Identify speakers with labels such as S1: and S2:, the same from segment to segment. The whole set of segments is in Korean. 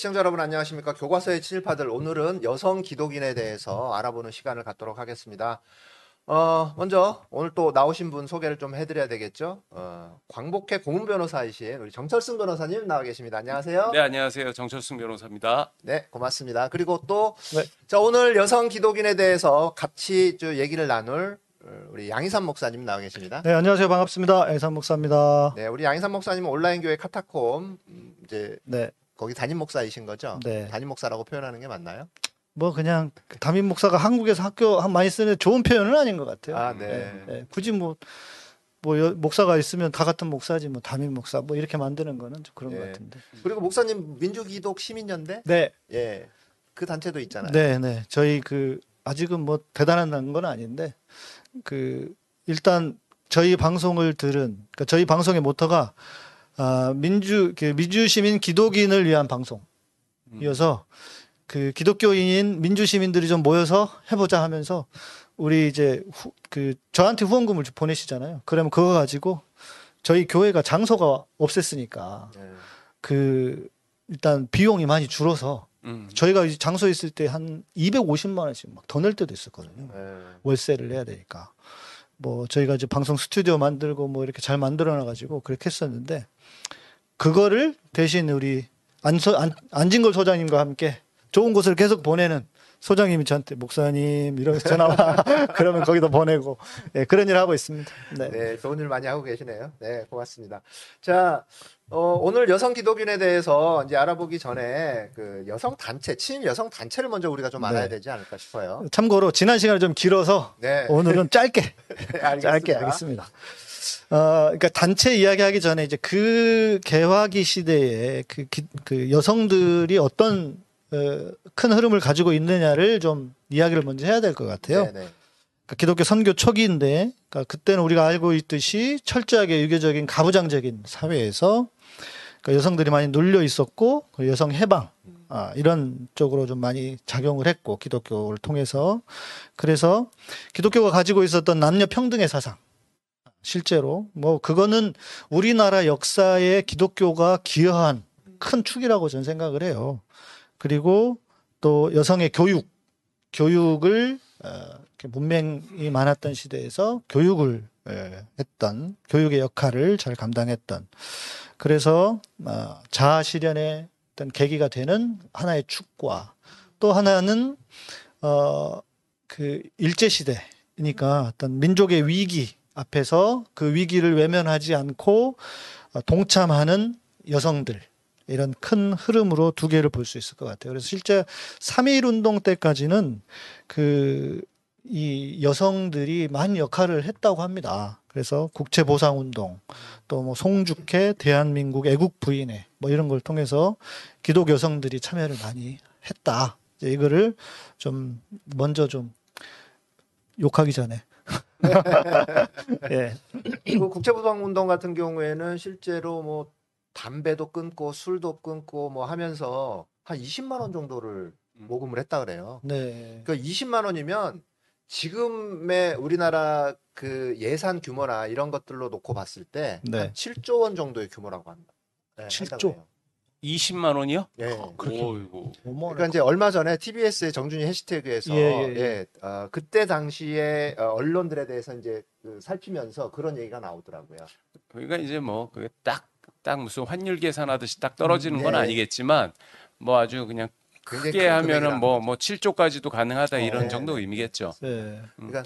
S1: 시청자 여러분 안녕하십니까? 교과서의 친일파들 오늘은 여성 기독인에 대해서 알아보는 시간을 갖도록 하겠습니다. 어, 먼저 오늘 또 나오신 분 소개를 좀 해드려야 되겠죠? 어, 광복회 고문 변호사이신 우리 정철승 변호사님 나와 계십니다. 안녕하세요.
S2: 네, 안녕하세요. 정철승 변호사입니다.
S1: 네, 고맙습니다. 그리고 또,
S3: 네.
S1: 자, 오늘 여성 기독인에 대해서 같이 좀 얘기를 나눌 어, 우리 양희삼 목사님 나와 계십니다.
S3: 네, 안녕하세요. 반갑습니다. 애산 목사입니다.
S1: 네, 우리 양희삼 목사님은 온라인 교회 카타콤, 음, 이제
S3: 네,
S1: 거기 담임 목사이신 거죠?
S3: 네.
S1: 담임 목사라고 표현하는 게 맞나요?
S3: 뭐 그냥 담임 목사가 한국에서 학교 한 많이 쓰는 좋은 표현은 아닌 것 같아요.
S1: 아, 네.
S3: 네, 굳이 뭐, 뭐 여- 목사가 있으면 다 같은 목사지 뭐 담임 목사 뭐 이렇게 만드는 거는 좀 그런
S1: 예.
S3: 것 같은데.
S1: 그리고 목사님 민주기독 시민연대?
S3: 네,
S1: 예. 그 단체도 있잖아요.
S3: 네, 네. 저희 그 아직은 뭐 대단한 건 아닌데 그 일단 저희 방송을 들은 그러니까 저희 방송의 모토가 아, 민주 그 민주 시민 기독인을 위한 방송이어서 그 기독교인인 민주 시민들이 좀 모여서 해보자 하면서 우리 이제 후, 그 저한테 후원금을 좀 보내시잖아요. 그러면 그거 가지고 저희 교회가 장소가 없앴으니까
S1: 예.
S3: 그 일단 비용이 많이 줄어서
S2: 음.
S3: 저희가 이제 장소에 있을 때 한 250만 원씩 막 더 낼 때도 있었거든요.
S1: 예.
S3: 월세를 내야 되니까. 뭐 저희가 이제 방송 스튜디오 만들고 뭐 이렇게 잘 만들어 놔 가지고 그렇게 했었는데 그거를 대신 우리 안소 안, 안진걸 소장님과 함께 좋은 곳을 계속 보내는 소장님이 저한테 목사님 이러면서 전화 와 그러면 거기다 보내고 예, 그런 일을 하고 있습니다. 네.
S1: 네, 좋은 일 많이 하고 계시네요. 네, 고맙습니다. 자, 어, 오늘 여성 기독인에 대해서 이제 알아보기 전에 그 여성 단체, 친일 여성 단체를 먼저 우리가 좀 알아야
S3: 네.
S1: 되지 않을까 싶어요.
S3: 참고로 지난 시간이 좀 길어서
S1: 네,
S3: 오늘은 짧게
S1: 알겠습니다.
S3: 짧게 하겠습니다. 어, 그러니까 단체 이야기하기 전에 이제 그 개화기 시대에 그, 기- 그 여성들이 어떤 어, 큰 흐름을 가지고 있느냐를 좀 이야기를 먼저 해야 될 것 같아요.
S1: 네, 네.
S3: 그러니까 기독교 선교 초기인데, 그러니까 그때는 우리가 알고 있듯이 철저하게 유교적인 가부장적인 사회에서 그러니까 여성들이 많이 눌려 있었고 그 여성 해방 아, 이런 쪽으로 좀 많이 작용을 했고 기독교를 통해서 그래서 기독교가 가지고 있었던 남녀 평등의 사상 실제로 뭐 그거는 우리나라 역사에 기독교가 기여한 큰 축이라고 저는 생각을 해요. 그리고 또 여성의 교육 교육을 어, 문맹이 많았던 시대에서 교육을 예, 했던 교육의 역할을 잘 감당했던 그래서 어, 자아 실현의 어떤 계기가 되는 하나의 축과 또 하나는 어그 일제 시대니까 어떤 민족의 위기 앞에서 그 위기를 외면하지 않고 어, 동참하는 여성들 이런 큰 흐름으로 두 개를 볼 수 있을 것 같아요. 그래서 실제 3.1 운동 때까지는 그 이 여성들이 많은 역할을 했다고 합니다. 그래서 국채보상운동, 또 뭐 송죽회, 대한민국 애국 부인회 뭐 이런 걸 통해서 기독 여성들이 참여를 많이 했다. 이제 이거를 좀 먼저 좀 욕하기 전에. 예.
S1: 그 국제부방 운동 같은 경우에는 실제로 뭐 담배도 끊고 술도 끊고 뭐 하면서 한 20만 원 정도를
S2: 음.
S1: 모금을 했다 그래요.
S3: 네.
S1: 그 20만 원이면 지금의 우리나라 그 예산 규모나 이런 것들로 놓고 봤을 때
S3: 네.
S1: 한 7조 원 정도의 규모라고 합니다. 네,
S3: 7조?
S1: 한다고 해요.
S2: 20만 원이요?
S1: 예.
S2: 오이고.
S1: 그러니까 이제 얼마 전에 TBS의 정준희 해시태그에서
S3: 예, 예, 예.
S1: 예, 어, 그때 당시에 어, 언론들에 대해서 이제 그 살피면서 그런 얘기가 나오더라고요.
S2: 그러니까 이제 뭐 그게 딱 딱 무슨 환율 계산하듯이 딱 떨어지는
S1: 음,
S2: 건
S1: 네.
S2: 아니겠지만 뭐 아주 그냥
S1: 굉장히
S2: 크게
S1: 큰
S2: 하면은
S1: 금액이라는
S2: 뭐. 뭐 7조까지도 가능하다 이런
S1: 네,
S2: 정도
S1: 네.
S2: 의미겠죠.
S3: 네.
S1: 그러니까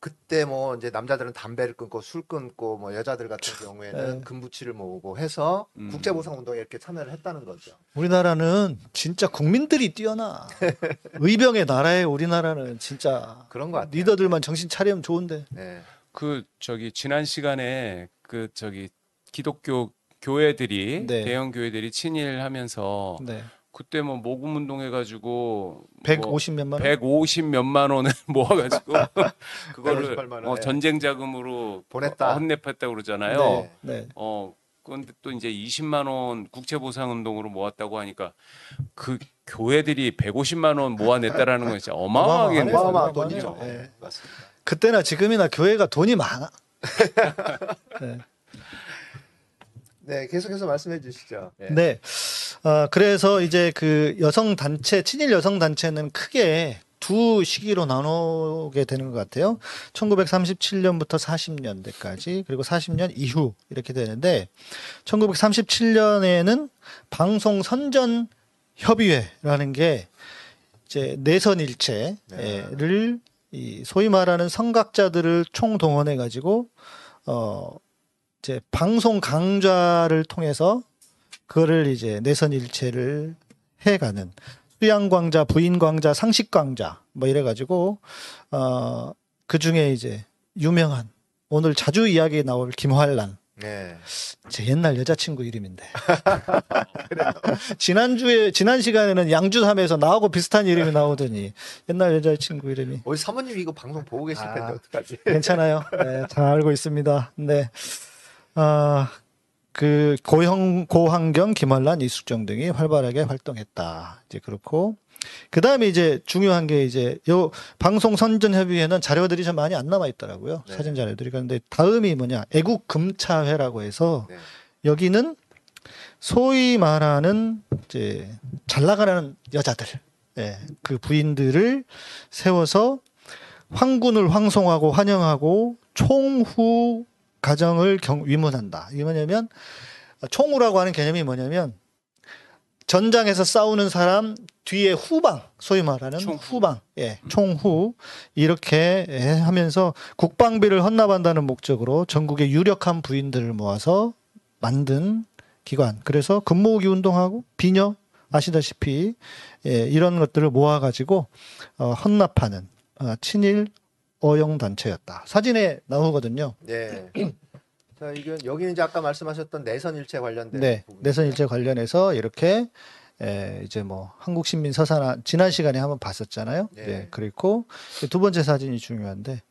S1: 그때 뭐 이제 남자들은 담배를 끊고 술 끊고 뭐 여자들 같은 경우에는
S3: 네.
S1: 금부치를 모으고 해서
S2: 음.
S1: 국제보상 운동에 이렇게 참여를 했다는 거죠.
S3: 우리나라는 진짜 국민들이 뛰어나. 의병의 나라에 우리나라는 진짜
S1: 그런 것 같아요.
S3: 리더들만 정신 차리면 좋은데.
S1: 네.
S2: 그 저기 지난 시간에 그 저기 기독교 교회들이
S3: 네.
S2: 대형 교회들이 친일하면서
S3: 네.
S2: 그때 뭐 모금 운동 해 가지고
S3: 150 몇만 원.
S2: 150 몇만 원을 모아 가지고 그거를
S1: 158만 원,
S2: 어,
S1: 네.
S2: 전쟁 자금으로
S1: 보냈다.
S2: 어, 혼납했다고 그러잖아요.
S1: 네.
S3: 네.
S2: 어 그런데 또 이제 20만 원 국채 보상 운동으로 모았다고 하니까 그 교회들이 150만 원 모아냈다라는 건 진짜 어마어마하겠네요.
S1: 어마어마한. 돈이죠.
S3: 네.
S1: 네. 맞습니다.
S3: 그때나 지금이나 교회가 돈이 많아. 네.
S1: 네, 계속해서 말씀해 주시죠. 예.
S3: 네. 어, 그래서 이제 그 여성 단체, 친일 여성 단체는 크게 두 시기로 나누게 되는 것 같아요. 1937년부터 40년대까지, 그리고 40년 이후 이렇게 되는데, 1937년에는 방송 선전 협의회라는 게 이제 내선 일체를 이 소위 말하는 선각자들을 총동원해 가지고 어 이제 방송 강좌를 통해서 그거를 이제 내선 일체를 해가는 수양 광자, 부인 광자, 상식 광자 뭐 이래 가지고 어 그 중에 이제 유명한 오늘 자주 이야기 나올 김활란
S1: 네.
S3: 제 옛날 여자친구 이름인데 지난주에 지난 시간에는 양주삼에서 나하고 비슷한 이름이 나오더니 옛날 여자친구 이름이
S1: 우리 사모님 이거 방송 보고 계실 텐데
S3: 아.
S1: 어떡하지?
S3: 괜찮아요. 네, 잘 알고 있습니다. 네. 아, 그 고형 고환경 김환란 이숙정 등이 활발하게 활동했다. 이제 그렇고 그다음에 이제 중요한 게 이제 요 방송 선전 협의회는 자료들이 좀 많이 안 남아 있더라고요.
S1: 네.
S3: 사진 자료들이 그런데 다음이 뭐냐? 애국 금차회라고 해서
S1: 네.
S3: 여기는 소위 말하는 이제 잘 나가는 여자들, 예, 그 부인들을 세워서 황군을 황송하고 환영하고 총후 가정을 경, 위문한다. 이게 뭐냐면 총후라고 하는 개념이 뭐냐면 전장에서 싸우는 사람 뒤에 후방, 소위 말하는
S2: 총후.
S3: 후방, 예, 총후 이렇게 예, 하면서 국방비를 헌납한다는 목적으로 전국의 유력한 부인들을 모아서 만든 기관. 그래서 금모으기 운동하고 비녀 아시다시피 예, 이런 것들을 모아가지고 어, 헌납하는 어, 친일 어용 단체였다. 사진에 나오거든요.
S1: 네. 자, 이건 여기는 이제 아까 말씀하셨던 내선 일체 관련된
S3: 네,
S1: 부분.
S3: 내선 일제 관련해서 이렇게 에, 이제 뭐 한국 신민 서산 지난 시간에 한번 봤었잖아요.
S1: 네.
S3: 네. 그리고 두 번째 사진이 중요한데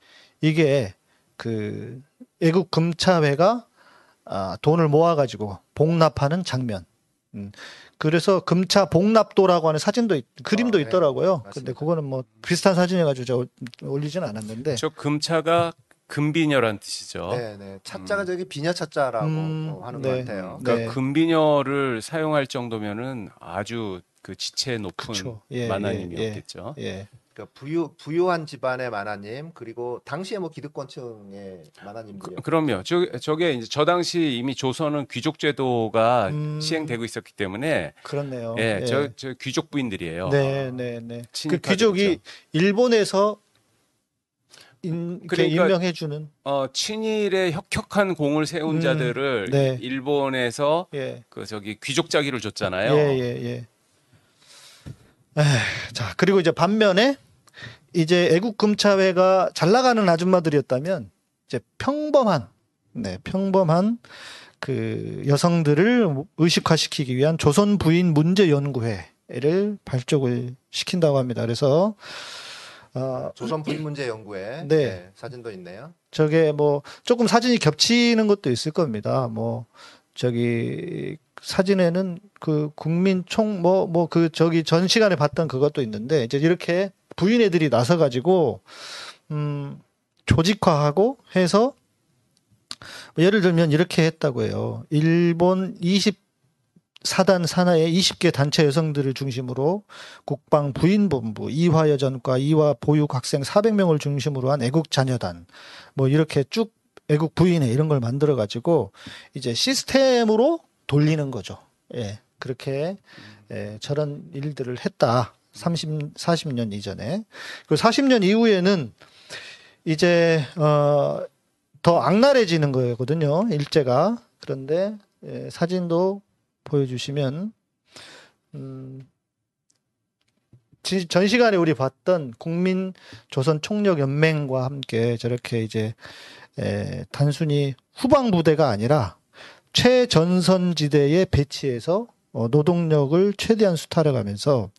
S3: 이게 그 애국 금차회가 아, 돈을 모아가지고 복납하는 장면. 음. 그래서 금차 복납도라고 하는 사진도 있- 그림도
S1: 네.
S3: 있더라고요. 근데
S1: 맞습니다.
S3: 그거는 뭐 비슷한 사진이가지고 저 올리지는 않았는데.
S2: 저 금차가 금비녀란 뜻이죠.
S1: 네, 네. 차자가 저기 비녀 차자라고
S3: 음,
S1: 어, 하는
S3: 네.
S1: 것 같아요.
S2: 그러니까
S3: 네.
S2: 금비녀를 사용할 정도면은 아주 그 지체 높은
S3: 그쵸. 예,
S2: 만화님이었겠죠.
S3: 예.
S1: 그러니까 부유 부유한 집안의 만화님 그리고 당시에 뭐 기득권층의 만화님들이요.
S2: 그, 그럼요. 저, 저게 이제 저 당시 이미 조선은 귀족 제도가
S3: 음.
S2: 시행되고 있었기 때문에
S3: 그렇네요.
S2: 예,
S3: 예.
S2: 저, 저 귀족 부인들이에요.
S3: 네, 네, 네. 그. 귀족이 일본에서 인,
S2: 그러니까-
S3: 임명해주는
S2: 어, 친일에 혁혁한 공을 세운
S3: 음,
S2: 자들을
S3: 네.
S2: 일본에서
S3: 예,
S2: 그 저기 귀족 자기를 줬잖아요.
S3: 예, 예, 예. 에이, 자 그리고 이제 반면에 이제 애국 금차회가 잘 나가는 아줌마들이었다면 이제 평범한, 네, 평범한 그 여성들을 의식화시키기 위한 조선 부인 문제 연구회를 발족을 시킨다고 합니다. 그래서 어,
S1: 조선 부인 문제 연구회
S3: 네.
S1: 네, 사진도 있네요.
S3: 저게 뭐 조금 사진이 겹치는 것도 있을 겁니다. 뭐 저기 사진에는 그 국민 총 뭐 뭐 그 저기 전 시간에 봤던 그것도 있는데 이제 이렇게 부인 애들이 나서 가지고 음 조직화하고 해서 뭐 예를 들면 이렇게 했다고 해요. 일본 24단 산하의 20개 단체 여성들을 중심으로 국방 부인본부, 이화 여전과 이화 보육 학생 400명을 중심으로 한 애국 자녀단 뭐 이렇게 쭉 애국 부인회 이런 걸 만들어 가지고 이제 시스템으로 돌리는 거죠. 예. 그렇게 예, 저런 일들을 했다. 30 40년 이전에. 그 40년 이후에는 이제 어 더 악랄해지는 거거든요. 일제가. 그런데 예, 사진도 보여주시면 음, 지- 전 시간에 우리 봤던 국민 조선 총력 연맹과 함께 저렇게 이제 에, 단순히 후방 부대가 아니라 최전선 지대에 배치해서 어, 노동력을 최대한 수탈해가면서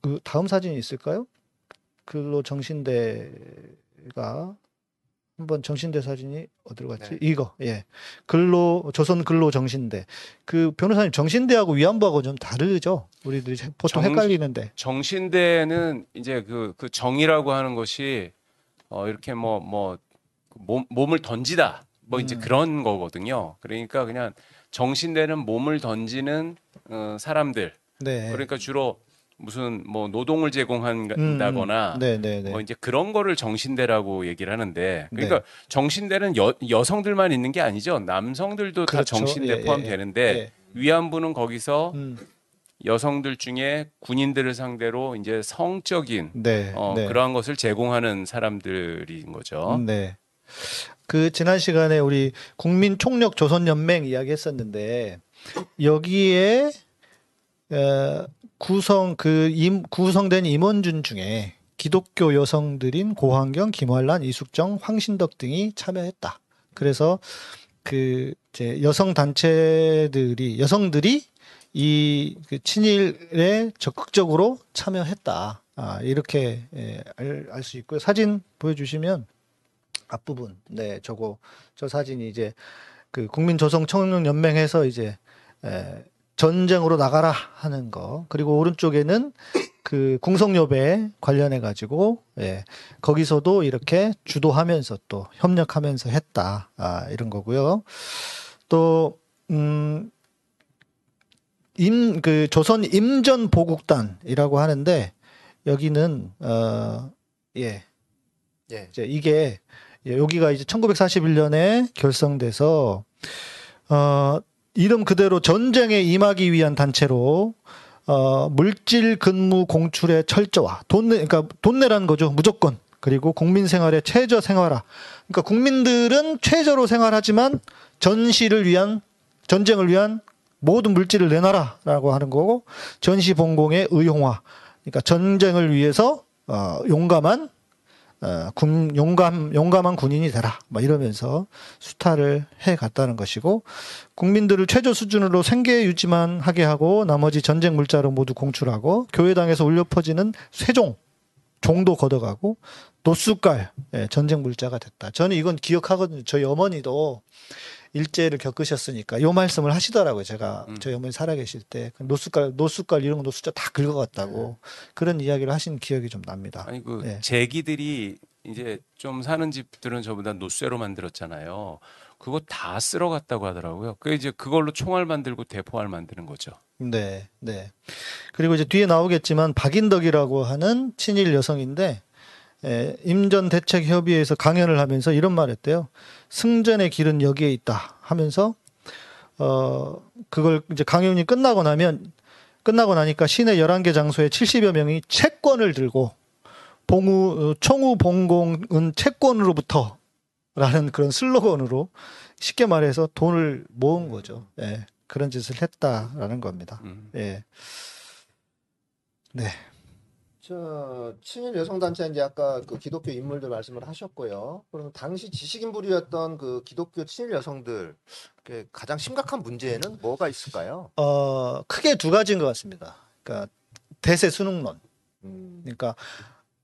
S3: 그 다음 사진이 있을까요? 근로 정신대가 한번 정신대 사진이 어디로 갔지?
S1: 네.
S3: 이거 예 근로 조선 근로 정신대 그 변호사님 정신대하고 위안부하고 좀 다르죠? 우리들이 보통
S2: 정-
S3: 헷갈리는데
S2: 정신대는 이제 그, 그 정이라고 하는 것이 어, 이렇게 뭐, 뭐, 몸, 몸을 던지다. 뭐 이제
S3: 음.
S2: 그런 거거든요. 그러니까 그냥 정신되는 몸을 던지는 어, 사람들
S3: 네.
S2: 그러니까 주로 무슨 뭐 노동을 제공한다거나
S3: 음, 네, 네, 네.
S2: 뭐 이제 그런 거를 정신대라고 얘기를 하는데 그러니까 정신대는 여, 여성들만 있는 게 아니죠 남성들도 다
S3: 그렇죠.
S2: 정신대
S3: 예, 예,
S2: 포함되는데
S3: 예.
S2: 위안부는 거기서
S3: 음,
S2: 여성들 중에 군인들을 상대로 이제 성적인
S3: 네.
S2: 어,
S3: 네.
S2: 그러한 것을 제공하는 사람들인 거죠.
S3: 네. 그 지난 시간에 우리 국민 총력 조선 연맹 이야기했었는데 여기에 어, 구성 그 임, 구성된 임원준 중에 기독교 여성들인 고환경, 김환란, 이숙정, 황신덕 등이 참여했다. 그래서 그 이제 여성 단체들이 여성들이 이 그 친일에 적극적으로 참여했다. 아, 이렇게 예, 알수 있고요. 사진 보여주시면 앞부분, 네, 저거 저 사진이 이제 그 국민조성 청년연맹에서 이제 에, 전쟁으로 나가라 하는 거 그리고 오른쪽에는 그 궁성여배 관련해 가지고 예, 거기서도 이렇게 주도하면서 또 협력하면서 했다 아, 이런 거고요. 또 음. 임 그 조선 임전 보국단이라고 하는데 여기는 어예
S1: 예.
S3: 이제 이게 예, 여기가 이제 1941년에 결성돼서 어 이름 그대로 전쟁에 임하기 위한 단체로 어 물질 근무 공출의 철저화 돈 내, 그러니까 돈 내라는 거죠 무조건. 그리고 국민 생활의 최저 생활화. 그러니까 국민들은 최저로 생활하지만 전시를 위한 전쟁을 위한 모든 물질을 내놔라라고 하는 거고 전시 봉공의 의용화. 그러니까 전쟁을 위해서 어 용감한 어, 군, 용감, 용감한 군인이 되라. 막 이러면서 수탈을 해 갔다는 것이고, 국민들을 최저 수준으로 생계 유지만 하게 하고, 나머지 전쟁 물자로 모두 공출하고, 교회당에서 울려 퍼지는 쇠종, 종도 걷어가고, 노숙갈, 예, 전쟁 물자가 됐다. 저는 이건 기억하거든요. 저희 어머니도 일제를 겪으셨으니까 요 말씀을 하시더라고요. 제가
S2: 음.
S3: 저희 어머니 살아계실 때그 노숙갈, 노숙갈 이런 거 노숙자 다 긁어갔다고 그런 이야기를 하신 기억이 좀 납니다.
S2: 아니 그
S3: 예.
S2: 제기들이 이제 좀 사는 집들은 저보다 노쇠로 만들었잖아요. 그거 다 쓸어갔다고 하더라고요. 그 이제 그걸로 총알 만들고 대포알 만드는 거죠.
S3: 네, 네. 그리고 이제 뒤에 나오겠지만 박인덕이라고 하는 친일 여성인데 에, 임전 대책 협의회에서 강연을 하면서 이런 말했대요. 승전의 길은 여기에 있다 하면서 어 그걸 이제 강연이 끝나고 나면 끝나고 나니까 시내 11개 장소에 70여 명이 채권을 들고 봉우 어, 총우 봉공은 채권으로부터 라는 그런 슬로건으로 쉽게 말해서 돈을 모은 거죠. 예. 그런 짓을 했다라는 겁니다.
S2: 음.
S3: 예. 네.
S1: 저 친일 여성 단체 이제 아까 그 기독교 인물들 말씀을 하셨고요. 그러면 당시 지식인 부류였던 그 기독교 친일 여성들 그 가장 심각한 문제는 뭐가 있을까요?
S3: 어, 크게 두 가지인 것 같습니다. 그러니까 대세 수능론.
S1: 음,
S3: 그러니까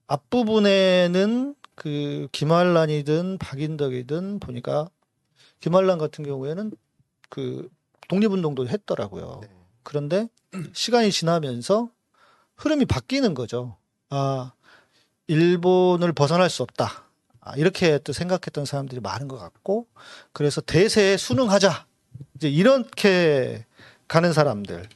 S3: 앞부분에는 그 김환란이든 박인덕이든 보니까 김환란 같은 경우에는 그 독립운동도 했더라고요.
S1: 네.
S3: 그런데 시간이 지나면서 흐름이 바뀌는 거죠. 아, 일본을 벗어날 수 없다. 아, 이렇게 또 생각했던 사람들이 많은 것 같고, 그래서 대세에 순응하자. 이제 이렇게 가는 사람들.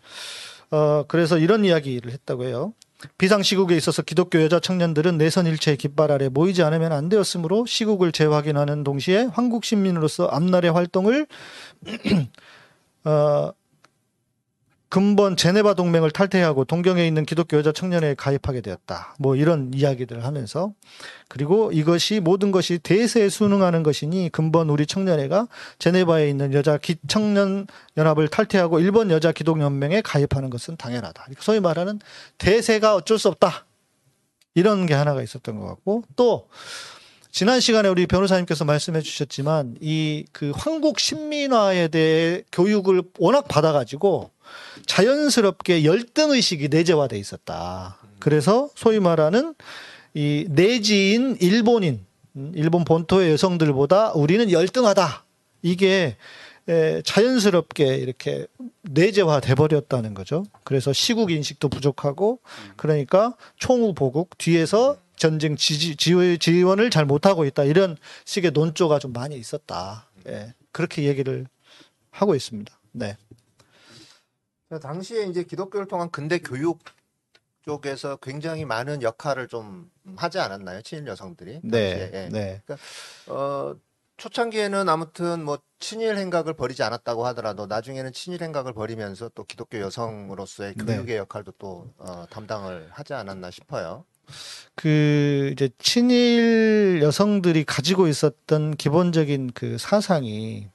S3: 어, 그래서 이런 이야기를 했다고 해요. 비상시국에 있어서 기독교 여자 청년들은 내선 일체의 깃발 아래 모이지 않으면 안 되었으므로 시국을 재확인하는 동시에 한국 시민으로서 앞날의 활동을 어, 근본 제네바 동맹을 탈퇴하고 동경에 있는 기독교 여자 청년회에 가입하게 되었다. 뭐 이런 이야기들을 하면서 그리고 이것이 모든 것이 대세에 순응하는 것이니 근본 우리 청년회가 제네바에 있는 여자 기 청년 연합을 탈퇴하고 일본 여자 기독 연맹에 가입하는 것은 당연하다. 소위 말하는 대세가 어쩔 수 없다. 이런 게 하나가 있었던 것 같고 또 지난 시간에 우리 변호사님께서 말씀해 주셨지만 이 그 황국 신민화에 대해 교육을 워낙 받아가지고 자연스럽게 열등 의식이 내재화돼 있었다. 그래서 소위 말하는 이 내지인 일본인, 음, 일본 본토의 여성들보다 우리는 열등하다. 이게 에, 자연스럽게 이렇게 내재화 돼 버렸다는 거죠. 그래서 시국 인식도 부족하고 그러니까 총우 보국 뒤에서 전쟁 지지, 지원- 지원을 잘 못하고 있다 이런 식의 논조가 좀 많이 있었다. 예, 그렇게 얘기를 하고 있습니다. 네.
S1: 자, 당시에 이제 기독교를 통한 근대 교육 쪽에서 굉장히 많은 역할을 좀 하지 않았나요? 친일 여성들이?
S3: 네.
S1: 예.
S3: 네.
S1: 어, 초창기에는 아무튼 뭐 친일 행각을 벌이지 않았다고 하더라도 나중에는 친일 행각을 벌이면서 또 기독교 여성으로서의
S3: 네.
S1: 교육의 역할도 또 어, 담당을 하지 않았나 싶어요.
S3: 그 이제 친일 여성들이 가지고 있었던 기본적인 그 사상이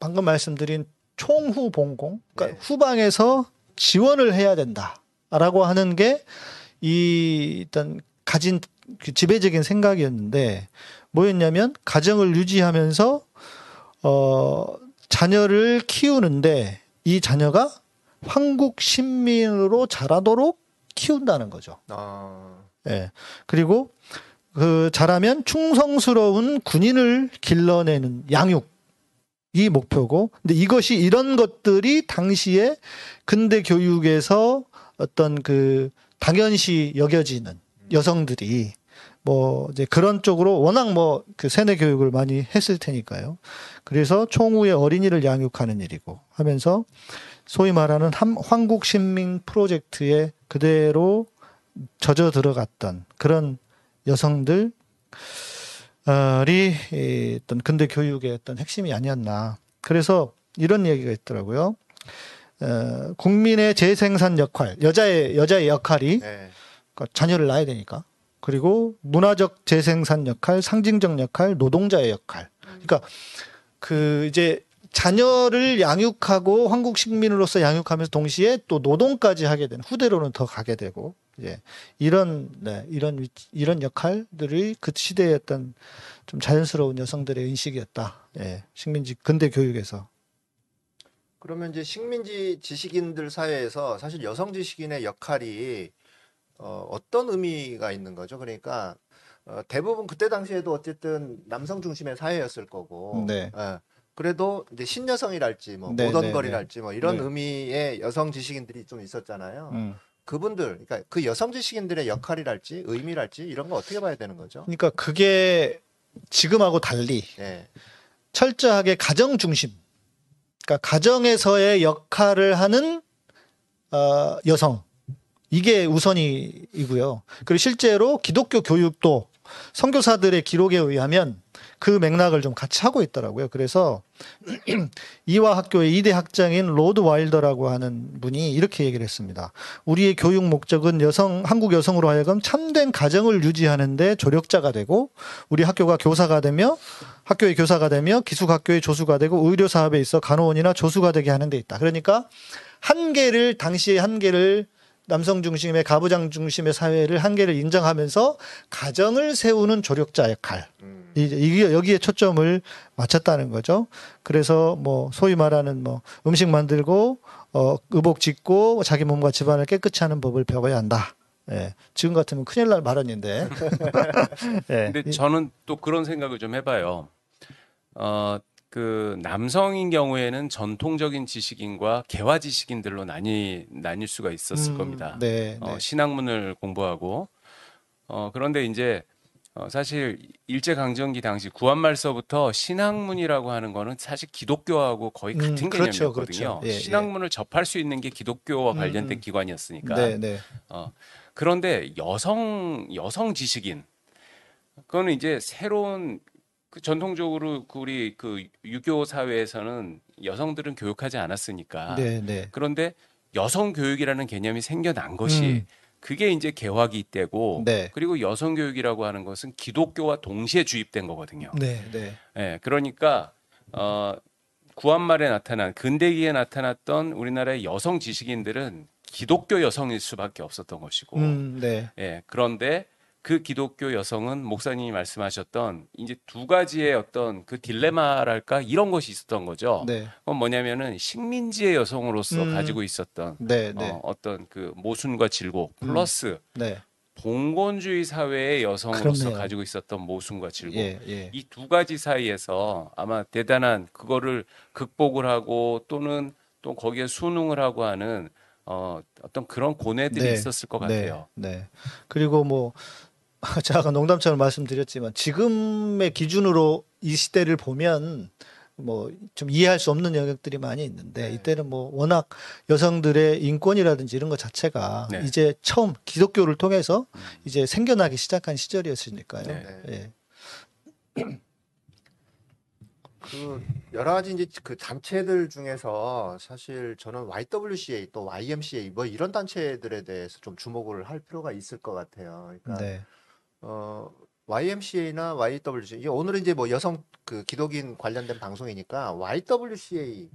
S3: 방금 말씀드린 총후 봉공, 그러니까
S1: 네.
S3: 후방에서 지원을 해야 된다라고 하는 게 이 일단 가진 그 지배적인 생각이었는데 뭐였냐면 가정을 유지하면서 어 자녀를 키우는데 이 자녀가 황국 신민으로 자라도록 키운다는 거죠.
S1: 어,
S3: 예. 그리고 그 잘하면 충성스러운 군인을 길러내는 양육 이 목표고 근데 이것이 이런 것들이 당시에 근대 교육에서 어떤 그 당연시 여겨지는 여성들이 뭐 이제 그런 쪽으로 워낙 뭐 그 세뇌 교육을 많이 했을 테니까요. 그래서 총후의 어린이를 양육하는 일이고 하면서 소위 말하는 함- 황국 신민 프로젝트에 그대로 젖어 들어갔던 그런 여성들 이이 어떤 근대 교육의 어떤 핵심이 아니었나. 그래서 이런 얘기가 있더라고요. 어, 국민의 재생산 역할, 여자의 여자의 역할이
S1: 네.
S3: 그러니까 자녀를 낳아야 되니까. 그리고 문화적 재생산 역할, 상징적 역할, 노동자의 역할. 그러니까 그 이제 자녀를 양육하고 한국 식민으로서 양육하면서 동시에 또 노동까지 하게 되는 후대로는 더 가게 되고 이제 이런 네, 이런 위치- 이런 역할들이 그 시대의 어떤 좀 자연스러운 여성들의 인식이었다. 예. 식민지 근대 교육에서.
S1: 그러면 이제 식민지 지식인들 사회에서 사실 여성 지식인의 역할이 어, 어떤 의미가 있는 거죠? 그러니까 어, 대부분 그때 당시에도 어쨌든 남성 중심의 사회였을 거고,
S3: 네.
S1: 예. 그래도 이제 신여성이랄지 뭐
S3: 네,
S1: 모던걸이랄지 뭐 이런
S3: 네.
S1: 의미의 여성 지식인들이 좀 있었잖아요.
S3: 음.
S1: 그분들, 그러니까 그 여성 지식인들의 역할이랄지 의미랄지 이런 거 어떻게 봐야 되는 거죠?
S3: 그러니까 그게 지금하고 달리
S1: 예.
S3: 철저하게 가정 중심. 그러니까 가정에서의 역할을 하는 어, 여성 이게 우선이고요. 그리고 실제로 기독교 교육도 선교사들의 기록에 의하면 그 맥락을 좀 같이 하고 있더라고요. 그래서 이화 학교의 이대 학장인 로드 와일더라고 하는 분이 이렇게 얘기를 했습니다. 우리의 교육 목적은 여성 한국 여성으로 하여금 참된 가정을 유지하는데 조력자가 되고 우리 학교가 교사가 되며 학교의 교사가 되며 기숙학교의 조수가 되고 의료 사업에 있어 간호원이나 조수가 되게 하는 데 있다. 그러니까 한계를 당시의 한계를 남성 중심의 가부장 중심의 사회를 한계를 인정하면서 가정을 세우는 조력자 역할.
S1: 음.
S3: 이제 이게 여기에 초점을 맞췄다는 거죠. 그래서 뭐 소위 말하는 뭐 음식 만들고 어 의복 짓고 자기 몸과 집안을 깨끗이 하는 법을 배워야 한다. 예. 지금 같으면 큰일 날 발언인데. 예.
S2: 근데 저는 또 그런 생각을 좀 해봐요. 어, 그 남성인 경우에는 전통적인 지식인과 개화 지식인들로 나뉘 나뉠 수가 있었을
S3: 음,
S2: 겁니다.
S3: 네.
S2: 어,
S3: 네.
S2: 신학문을 공부하고 어, 그런데 이제 어, 사실 일제 강점기 당시 구한말서부터 신학문이라고 하는 거는 사실 기독교하고 거의
S3: 음,
S2: 같은
S3: 그렇죠,
S2: 개념이었거든요.
S3: 그렇죠. 예, 예.
S2: 신학문을 접할 수 있는 게 기독교와
S3: 음,
S2: 관련된
S3: 음.
S2: 기관이었으니까.
S3: 네, 네.
S2: 어, 그런데 여성 여성 지식인 그거는 이제 새로운 그 전통적으로 그 우리 그 유교 사회에서는 여성들은 교육하지 않았으니까
S3: 네, 네.
S2: 그런데 여성 교육이라는 개념이 생겨난 것이
S3: 음.
S2: 그게 이제 개화기 때고
S3: 네.
S2: 그리고 여성 교육이라고 하는 것은 기독교와 동시에 주입된 거거든요.
S3: 네, 네.
S2: 예, 그러니까 어 구한말에 나타난 근대기에 나타났던 우리나라의 여성 지식인들은 기독교 여성일 수밖에 없었던 것이고
S3: 음, 네.
S2: 예, 그런데 그 기독교 여성은 목사님이 말씀하셨던 이제 두 가지의 어떤 그 딜레마랄까 이런 것이 있었던 거죠.
S3: 네.
S2: 그건 뭐냐면은 식민지의 여성으로서
S3: 음.
S2: 가지고 있었던
S3: 네, 네.
S2: 어, 어떤 그 모순과 질곡 플러스
S3: 네.
S2: 봉건주의 사회의 여성으로서
S3: 그렇네요.
S2: 가지고 있었던 모순과 질곡
S3: 예, 예.
S2: 이두 가지 사이에서 아마 대단한 그거를 극복을 하고 또는 또 거기에 순응을 하고 하는 어, 어떤 그런 고뇌들이
S3: 네.
S2: 있었을 것 같아요.
S3: 네, 네. 그리고 뭐 제가 아까 농담처럼 말씀드렸지만 지금의 기준으로 이 시대를 보면 뭐 좀 이해할 수 없는 영역들이 많이 있는데
S1: 네.
S3: 이때는 뭐 워낙 여성들의 인권이라든지 이런 것 자체가
S2: 네.
S3: 이제 처음 기독교를 통해서 이제 생겨나기 시작한 시절이었으니까요.
S2: 네.
S3: 예.
S1: 그 여러 가지 이제 그 단체들 중에서 사실 저는 YWCA 또 YMCA 뭐 이런 단체들에 대해서 좀 주목을 할 필요가 있을 것 같아요. 그러니까
S3: 네.
S1: 어 YMCA나 YWCA 이게 오늘은 이제 뭐 여성 그 기독인 관련된 방송이니까 YWCA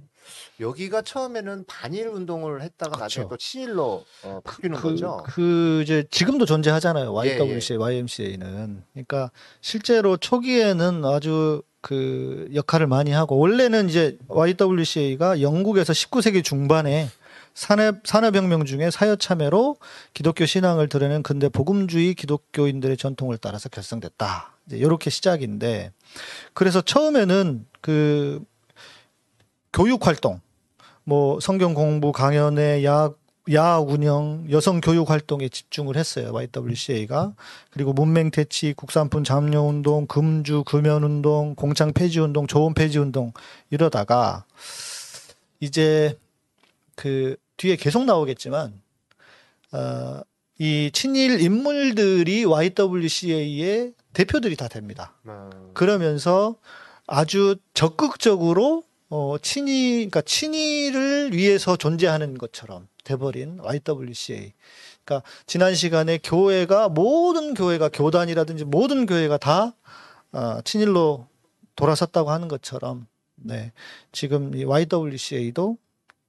S1: 여기가 처음에는 반일 운동을 했다가 나중에
S3: 그렇죠.
S1: 또 친일로 어, 바뀌는
S3: 그,
S1: 거죠.
S3: 그 이제 지금도 존재하잖아요.
S1: 예,
S3: YWCA, YMCA는. 그러니까 실제로 초기에는 아주 그 역할을 많이 하고 원래는 이제 YWCA가 영국에서 19세기 중반에 산업 산업혁명 중에 사여 참여로 기독교 신앙을 드러낸 근대 복음주의 기독교인들의 전통을 따라서 결성됐다. 이제 이렇게 시작인데 그래서 처음에는 그 교육 활동, 뭐 성경 공부 강연회, 야학 야학 운영, 여성 교육 활동에 집중을 했어요. YWCA가. 그리고 문맹 퇴치, 국산품 잠룡 운동, 금주 금연 운동, 공창 폐지 운동, 조원 폐지 운동 이러다가 이제 그 뒤에 계속 나오겠지만 어, 이 친일 인물들이 YWCA의 대표들이 다 됩니다.
S1: 음,
S3: 그러면서 아주 적극적으로 어 친일 그러니까 친일을 위해서 존재하는 것처럼 돼버린 YWCA. 그러니까 지난 시간에 교회가 모든 교회가 교단이라든지 모든 교회가 다 어, 친일로 돌아섰다고 하는 것처럼 네 지금 이 YWCA도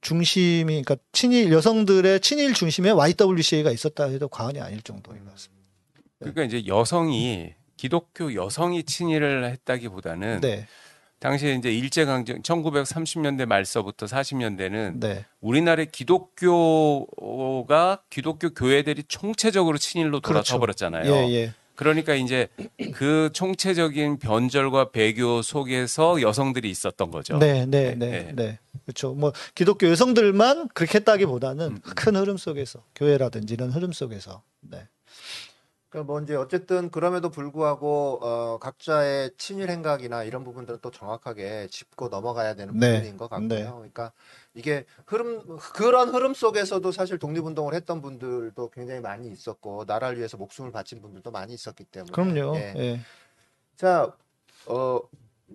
S3: 중심이 그러니까 친일 여성들의 친일 중심에 YWCA가 있었다 해도 과언이 아닐 정도인 것 같습니다.
S2: 그러니까 이제 여성이 기독교 여성이 친일을 했다기보다는
S3: 네,
S2: 당시에 이제 일제 강점 1930년대 말서부터 40년대는
S3: 네,
S2: 우리나라의 기독교가 기독교 교회들이 총체적으로 친일로
S3: 그렇죠.
S2: 돌아서 버렸잖아요.
S3: 예, 예.
S2: 그러니까 이제 그 총체적인 변절과 배교 속에서 여성들이 있었던 거죠.
S3: 네, 네,
S2: 네,
S3: 네,
S2: 네.
S3: 네. 그렇죠. 뭐 기독교 여성들만 그렇게 했다기보다는
S2: 음,
S3: 큰 흐름 속에서 교회라든지 이런 흐름 속에서 네.
S1: 그러니까 뭐 이제 어쨌든 그럼에도 불구하고 어, 각자의 친일 행각이나 이런 부분들은 또 정확하게 짚고 넘어가야 되는
S3: 네.
S1: 부분인 것 같고요.
S3: 네.
S1: 그러니까 이게 흐름 그런 흐름 속에서도 사실 독립운동을 했던 분들도 굉장히 많이 있었고 나라를 위해서 목숨을 바친 분들도 많이 있었기 때문에
S3: 그럼요.
S1: 예.
S3: 예.
S1: 자, 어,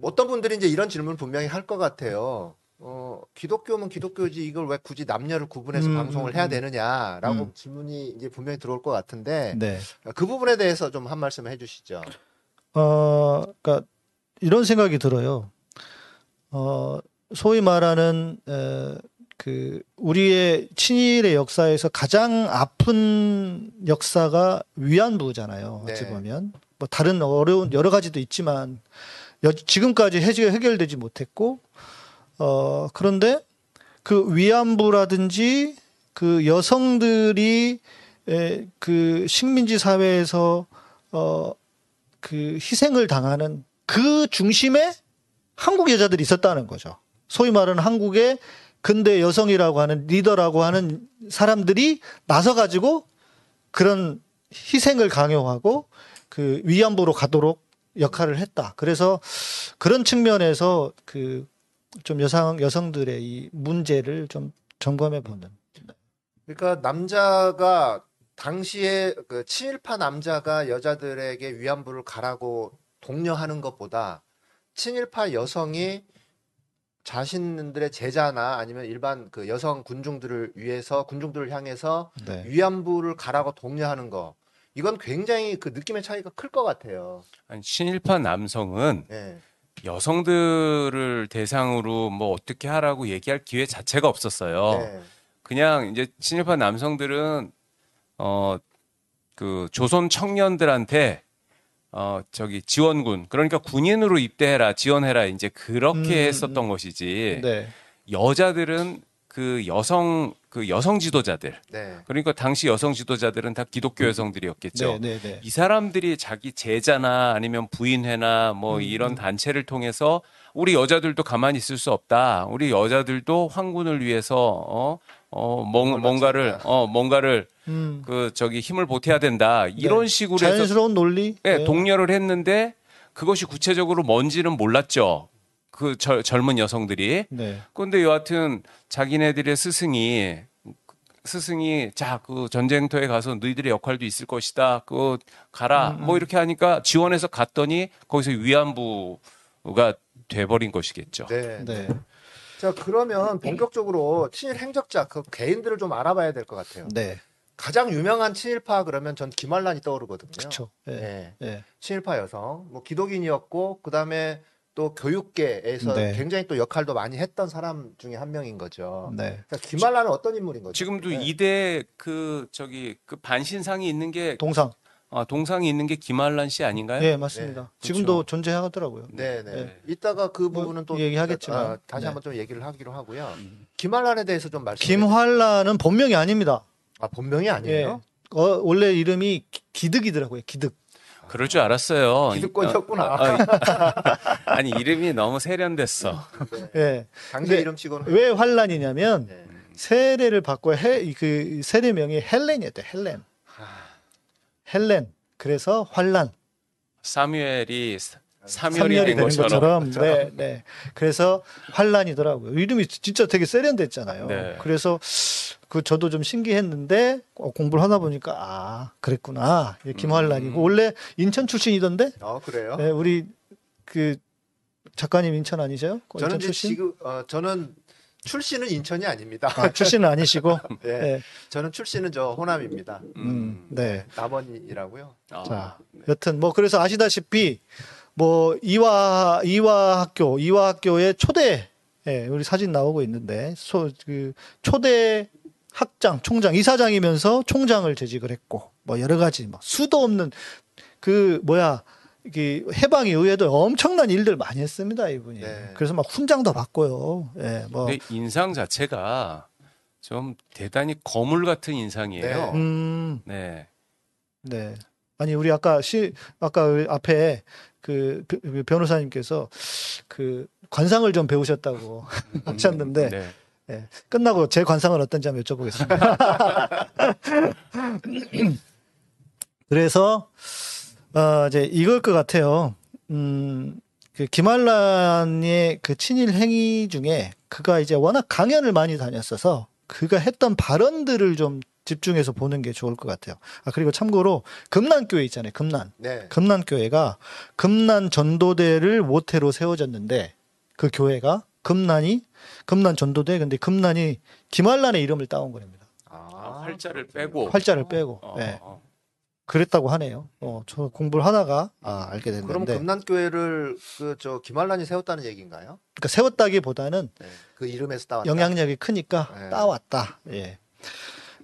S1: 어떤 분들이 이제 이런 질문 분명히 할 것 같아요. 어, 기독교면 기독교지 이걸 왜 굳이 남녀를 구분해서
S3: 음,
S1: 방송을
S3: 음,
S1: 해야
S3: 음.
S1: 되느냐라고
S3: 음.
S1: 질문이 이제 분명히 들어올 것 같은데
S3: 네.
S1: 그 부분에 대해서 좀 한 말씀 해주시죠.
S3: 어, 그러니까 이런 생각이 들어요. 어, 소위 말하는 에, 그 우리의 친일의 역사에서 가장 아픈 역사가 위안부잖아요. 어찌
S1: 네.
S3: 보면 뭐 다른 어려운 여러 가지도 있지만 여, 지금까지 해결 해결되지 못했고 어 그런데 그 위안부라든지 그 여성들이 에, 그 식민지 사회에서 어 그 희생을 당하는 그 중심에 한국 여자들이 있었다는 거죠. 소위 말하는 한국의 근대 여성이라고 하는 리더라고 하는 사람들이 나서 가지고 그런 희생을 강요하고 그 위안부로 가도록 역할을 했다. 그래서 그런 측면에서 그 좀 여성 여성들의 이 문제를 좀 점검해 보는.
S1: 그러니까 남자가 당시에 그 친일파 남자가 여자들에게 위안부를 가라고 독려하는 것보다 친일파 여성이 자신들의 제자나 아니면 일반 그 여성 군중들을 위해서 군중들을 향해서
S3: 네.
S1: 위안부를 가라고 독려하는 거 이건 굉장히 그 느낌의 차이가 클 것 같아요.
S2: 아니, 친일파 남성은
S1: 예.
S2: 여성들을 대상으로 뭐 어떻게 하라고 얘기할 기회 자체가 없었어요.
S1: 네.
S2: 그냥 이제 친일파 남성들은 어 그 조선 청년들한테 어 저기 지원군 그러니까 군인으로 입대해라 지원해라 이제 그렇게
S3: 음,
S2: 했었던 것이지
S3: 네.
S2: 여자들은 그 여성 그 여성 지도자들
S1: 네.
S2: 그러니까 당시 여성 지도자들은 다 기독교 여성들이었겠죠.
S3: 네, 네, 네.
S2: 이 사람들이 자기 제자나 아니면 부인회나 뭐
S3: 음,
S2: 이런 단체를 통해서 우리 여자들도 가만히 있을 수 없다. 우리 여자들도 황군을 위해서 어, 어, 뭔, 뭔가를. 어, 뭔가를
S3: 음.
S2: 그 저기 힘을 보태야 된다. 이런
S3: 네.
S2: 식으로 해서
S3: 자연스러운 논리.
S2: 예,
S3: 네.
S2: 독려를 했는데 그것이 구체적으로 뭔지는 몰랐죠. 그 절- 젊은 여성들이
S3: 네.
S2: 근데 여하튼 자기네들의 스승이 스승이 자 그 전쟁터에 가서 너희들의 역할도 있을 것이다. 그 가라. 뭐 이렇게 하니까 지원해서 갔더니 거기서 위안부가 돼버린 것이겠죠.
S1: 네.
S3: 네.
S1: 자 그러면 본격적으로 친일 행적자 그 개인들을 좀 알아봐야 될 것 같아요.
S3: 네.
S1: 가장 유명한 친일파 그러면 전 김한란이 떠오르거든요.
S3: 그렇죠. 예.
S1: 네.
S3: 예.
S1: 친일파 여성, 뭐 기독인이었고 그 다음에 또 교육계에서
S3: 네.
S1: 굉장히 또 역할도 많이 했던 사람 중에 한 명인 거죠.
S3: 네.
S1: 그러니까 김한란은 어떤 인물인 거죠?
S2: 지금도
S1: 네.
S2: 이대 그 저기 그 반신상이 있는 게
S3: 동상.
S2: 아, 동상이 있는 게 김한란 씨 아닌가요?
S3: 예, 맞습니다.
S2: 그렇죠.
S3: 지금도 존재하더라고요.
S1: 네, 네.
S2: 네.
S1: 이따가
S3: 그뭐
S1: 부분은 또
S3: 얘기하겠지만.
S1: 아, 다시
S3: 네.
S1: 한번 좀 얘기를 하기로 하고요. 김한란에 대해서 좀 말씀.
S3: 김환란은 본명이 아닙니다.
S1: 아 본명이 아니에요?
S3: 어, 원래 이름이 기- 기득이더라고요. 기득.
S2: 그럴 줄 알았어요.
S1: 기득권이었구나.
S2: 아, 아, 아니 이름이 너무 세련됐어.
S3: 예.
S1: 당시
S3: 근데
S1: 이름 치고는
S3: 왜 환란이냐면
S1: 네.
S3: 세례를 받고 해, 그 세례명이 헬렌이었대. 헬렌. 헬렌. 그래서 환란.
S2: 사무엘이 사-
S3: 삼열이
S2: 된
S3: 되는
S2: 것처럼.
S3: 것처럼. 네, 네. 그래서 환란이더라고요. 이름이 진짜 되게 세련됐잖아요.
S2: 네.
S3: 그래서 그 저도 좀 신기했는데 어, 공부를 하다 보니까 아 그랬구나. 이게 김환란이고
S2: 음.
S3: 원래 인천 출신이던데.
S1: 어 그래요?
S3: 네, 우리 그 작가님 인천 아니세요? 그
S1: 저는
S3: 인천 출신?
S1: 지금 어, 저는 출신은 인천이 아닙니다.
S3: 아, 출신은 아니시고.
S1: 네.
S3: 네.
S1: 저는 출신은 저 호남입니다.
S3: 음, 네.
S1: 남원이라고요.
S2: 아,
S3: 자, 여튼 뭐 그래서 아시다시피 뭐 이화 이화 학교 이화 학교의 초대 예, 우리 사진 나오고 있는데 소, 그 초대 학장 총장 이사장이면서 총장을 재직을 했고 뭐 여러 가지 뭐 수도 없는 그 뭐야 이 해방 이후에도 엄청난 일들 많이 했습니다 이분이
S1: 네.
S3: 그래서 막 훈장도 받고요 예, 뭐
S2: 근데 인상 자체가 좀 대단히 거물 같은 인상이에요.
S3: 음,
S2: 네.
S3: 네. 아니 우리 아까 시 아까 그 앞에 그 변- 그 변호사님께서 그 관상을 좀 배우셨다고 하셨는데
S2: 네.
S3: 예, 끝나고 제 관상은 어떤지 한번 여쭤보겠습니다. 그래서 어 이제 이걸 것 같아요. 음. 그 김한란의 그 친일 행위 중에 그가 이제 워낙 강연을 많이 다녔어서 그가 했던 발언들을 좀 집중해서 보는 게 좋을 것 같아요. 아 그리고 참고로 금난교회 있잖아요. 금난.
S1: 네.
S3: 금난교회가 금난 전도대를 모태로 세워졌는데 그 교회가 금난이 금난 전도대 근데 금난이 김한란의 이름을 따온 겁니다.
S2: 아, 활자를 빼고
S3: 활자를 빼고
S2: 어,
S3: 네.
S2: 어.
S3: 그랬다고 하네요. 어, 저 공부를 하다가 아, 알게
S1: 그럼
S3: 됐는데
S1: 금난교회를 그 저 김한란이 세웠다는 얘기인가요?
S3: 그러니까 세웠다기보다는
S1: 네. 그 이름에서 따왔다.
S3: 영향력이 크니까
S1: 네.
S3: 따왔다. 예.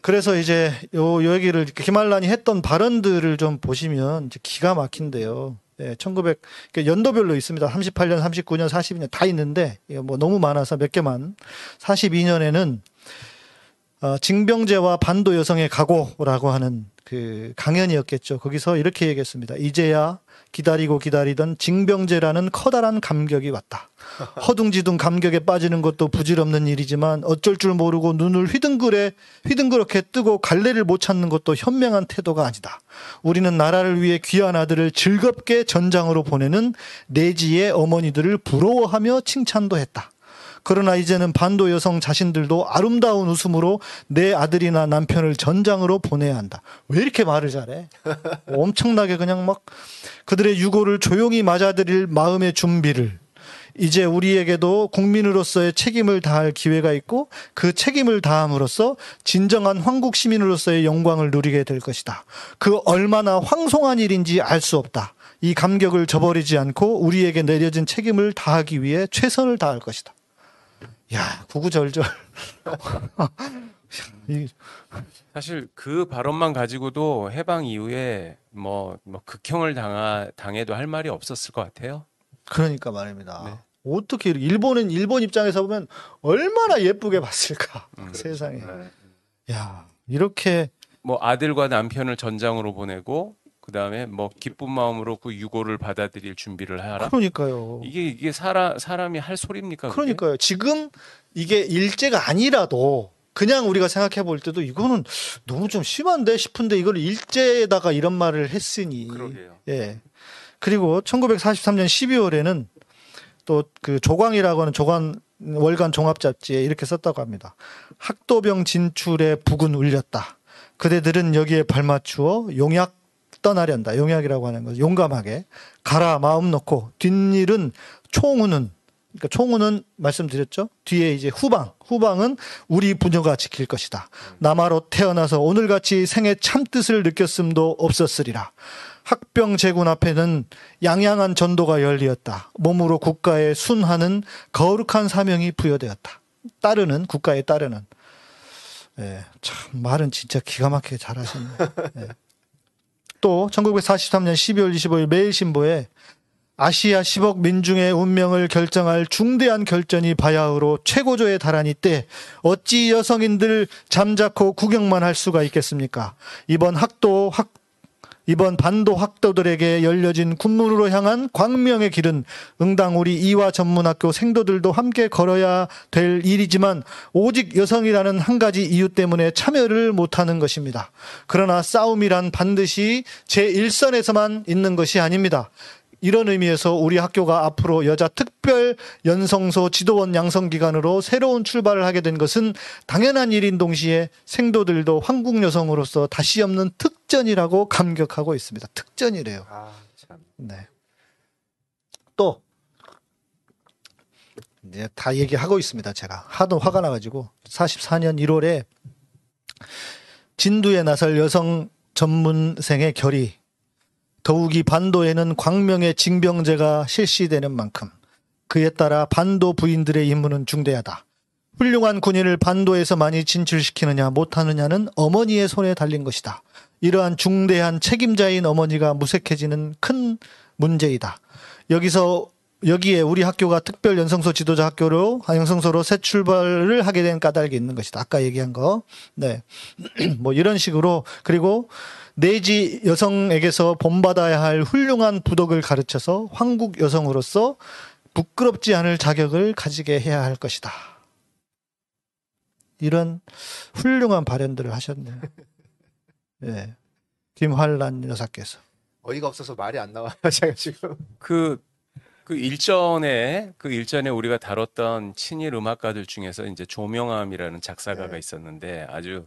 S3: 그래서 이제 요, 요 얘기를 김한란이 했던 발언들을 좀 보시면 이제 기가 막힌데요. 예, 1900 그러니까 연도별로 있습니다. 38년, 39년, 42년 다 있는데 이거 뭐 너무 많아서 몇 개만. 42년에는 어, 징병제와 반도 여성의 각오라고 하는 그 강연이었겠죠. 거기서 이렇게 얘기했습니다. 이제야 기다리고 기다리던 징병제라는 커다란 감격이 왔다. 허둥지둥 감격에 빠지는 것도 부질없는 일이지만 어쩔 줄 모르고 눈을 휘둥그레 휘둥그렇게 뜨고 갈래를 못 찾는 것도 현명한 태도가 아니다. 우리는 나라를 위해 귀한 아들을 즐겁게 전장으로 보내는 내지의 어머니들을 부러워하며 칭찬도 했다. 그러나 이제는 반도 여성 자신들도 아름다운 웃음으로 내 아들이나 남편을 전장으로 보내야 한다. 왜 이렇게 말을 잘해? 엄청나게 그냥 막 그들의 유고를 조용히 맞아들일 마음의 준비를 이제 우리에게도 국민으로서의 책임을 다할 기회가 있고 그 책임을 다함으로써 진정한 황국 시민으로서의 영광을 누리게 될 것이다. 그 얼마나 황송한 일인지 알 수 없다. 이 감격을 저버리지 않고 우리에게 내려진 책임을 다하기 위해 최선을 다할 것이다. 야, 구구절절. 이-
S2: 사실 그 발언만 가지고도 해방 이후에 뭐, 뭐 극형을 당하, 당해도 할 말이 없었을 것 같아요.
S3: 그러니까 말입니다.
S2: 네.
S3: 어떻게 일본은 일본 입장에서 보면 얼마나 예쁘게 봤을까
S2: 음.
S3: 세상에.
S1: 네.
S3: 야 이렇게
S2: 뭐 아들과 남편을 전장으로 보내고 그다음에 뭐 기쁜 마음으로 그 유고를 받아들일 준비를 하라.
S3: 그러니까요.
S2: 이게 이게 사람 사람이 할 소리입니까? 그게?
S3: 그러니까요. 지금 이게 일제가 아니라도 그냥 우리가 생각해 볼 때도 이거는 너무 좀 심한데 싶은데 이걸 일제에다가 이런 말을 했으니
S2: 그러게요.
S3: 예. 그리고 1943년 12월에는 또 그 조광이라고 하는 조간 월간 종합 잡지에 이렇게 썼다고 합니다. 학도병 진출에 북은 울렸다. 그대들은 여기에 발맞추어 용약 떠나련다. 용약이라고 하는 거 용감하게 가라 마음 놓고 뒷일은 총우는 그러니까 총우는 말씀드렸죠. 뒤에 이제 후방 후방은 우리 부녀가 지킬 것이다. 남아로 태어나서 오늘같이 생애 참 뜻을 느꼈음도 없었으리라. 학병 제군 앞에는 양양한 전도가 열리었다. 몸으로 국가에 순하는 거룩한 사명이 부여되었다. 따르는 국가에 따르는. 예, 참 말은 진짜 기가 막히게 잘하셨네. 예. 또 1943년 12월 25일 매일신보에 아시아 10억 민중의 운명을 결정할 중대한 결전이 바야흐로 최고조에 달하니 때 어찌 여성인들 잠자코 구경만 할 수가 있겠습니까? 이번 학도 학 이번 반도 학도들에게 열려진 군문으로 향한 광명의 길은 응당 우리 이화 전문학교 생도들도 함께 걸어야 될 일이지만 오직 여성이라는 한 가지 이유 때문에 참여를 못하는 것입니다. 그러나 싸움이란 반드시 제1선에서만 있는 것이 아닙니다. 이런 의미에서 우리 학교가 앞으로 여자 특별 연성소 지도원 양성 기관으로 새로운 출발을 하게 된 것은 당연한 일인 동시에 생도들도 한국 여성으로서 다시 없는 특전이라고 감격하고 있습니다. 특전이래요.
S1: 아, 참.
S3: 네. 또 이제 다 얘기하고 있습니다. 제가 하도 화가 나가지고 44년 1월에 진두에 나설 여성 전문생의 결의 더욱이 반도에는 광명의 징병제가 실시되는 만큼 그에 따라 반도 부인들의 임무는 중대하다. 훌륭한 군인을 반도에서 많이 진출시키느냐 못하느냐는 어머니의 손에 달린 것이다. 이러한 중대한 책임자인 어머니가 무색해지는 큰 문제이다. 여기서 여기에 우리 학교가 특별 연성소 지도자 학교로 연성소로 새 출발을 하게 된 까닭이 있는 것이다. 아까 얘기한 거. 네. 뭐 이런 식으로 그리고 내지 여성에게서 본받아야 할 훌륭한 부덕을 가르쳐서 황국 여성으로서 부끄럽지 않을 자격을 가지게 해야 할 것이다. 이런 훌륭한 발언들을 하셨네요. 예. 김환란 여사께서.
S1: 어이가 없어서 말이 안 나와요. 제가 지금.
S2: 그, 그 일전에 그 일전에 우리가 다뤘던 친일 음악가들 중에서 이제 조명암이라는 작사가가
S1: 네.
S2: 있었는데 아주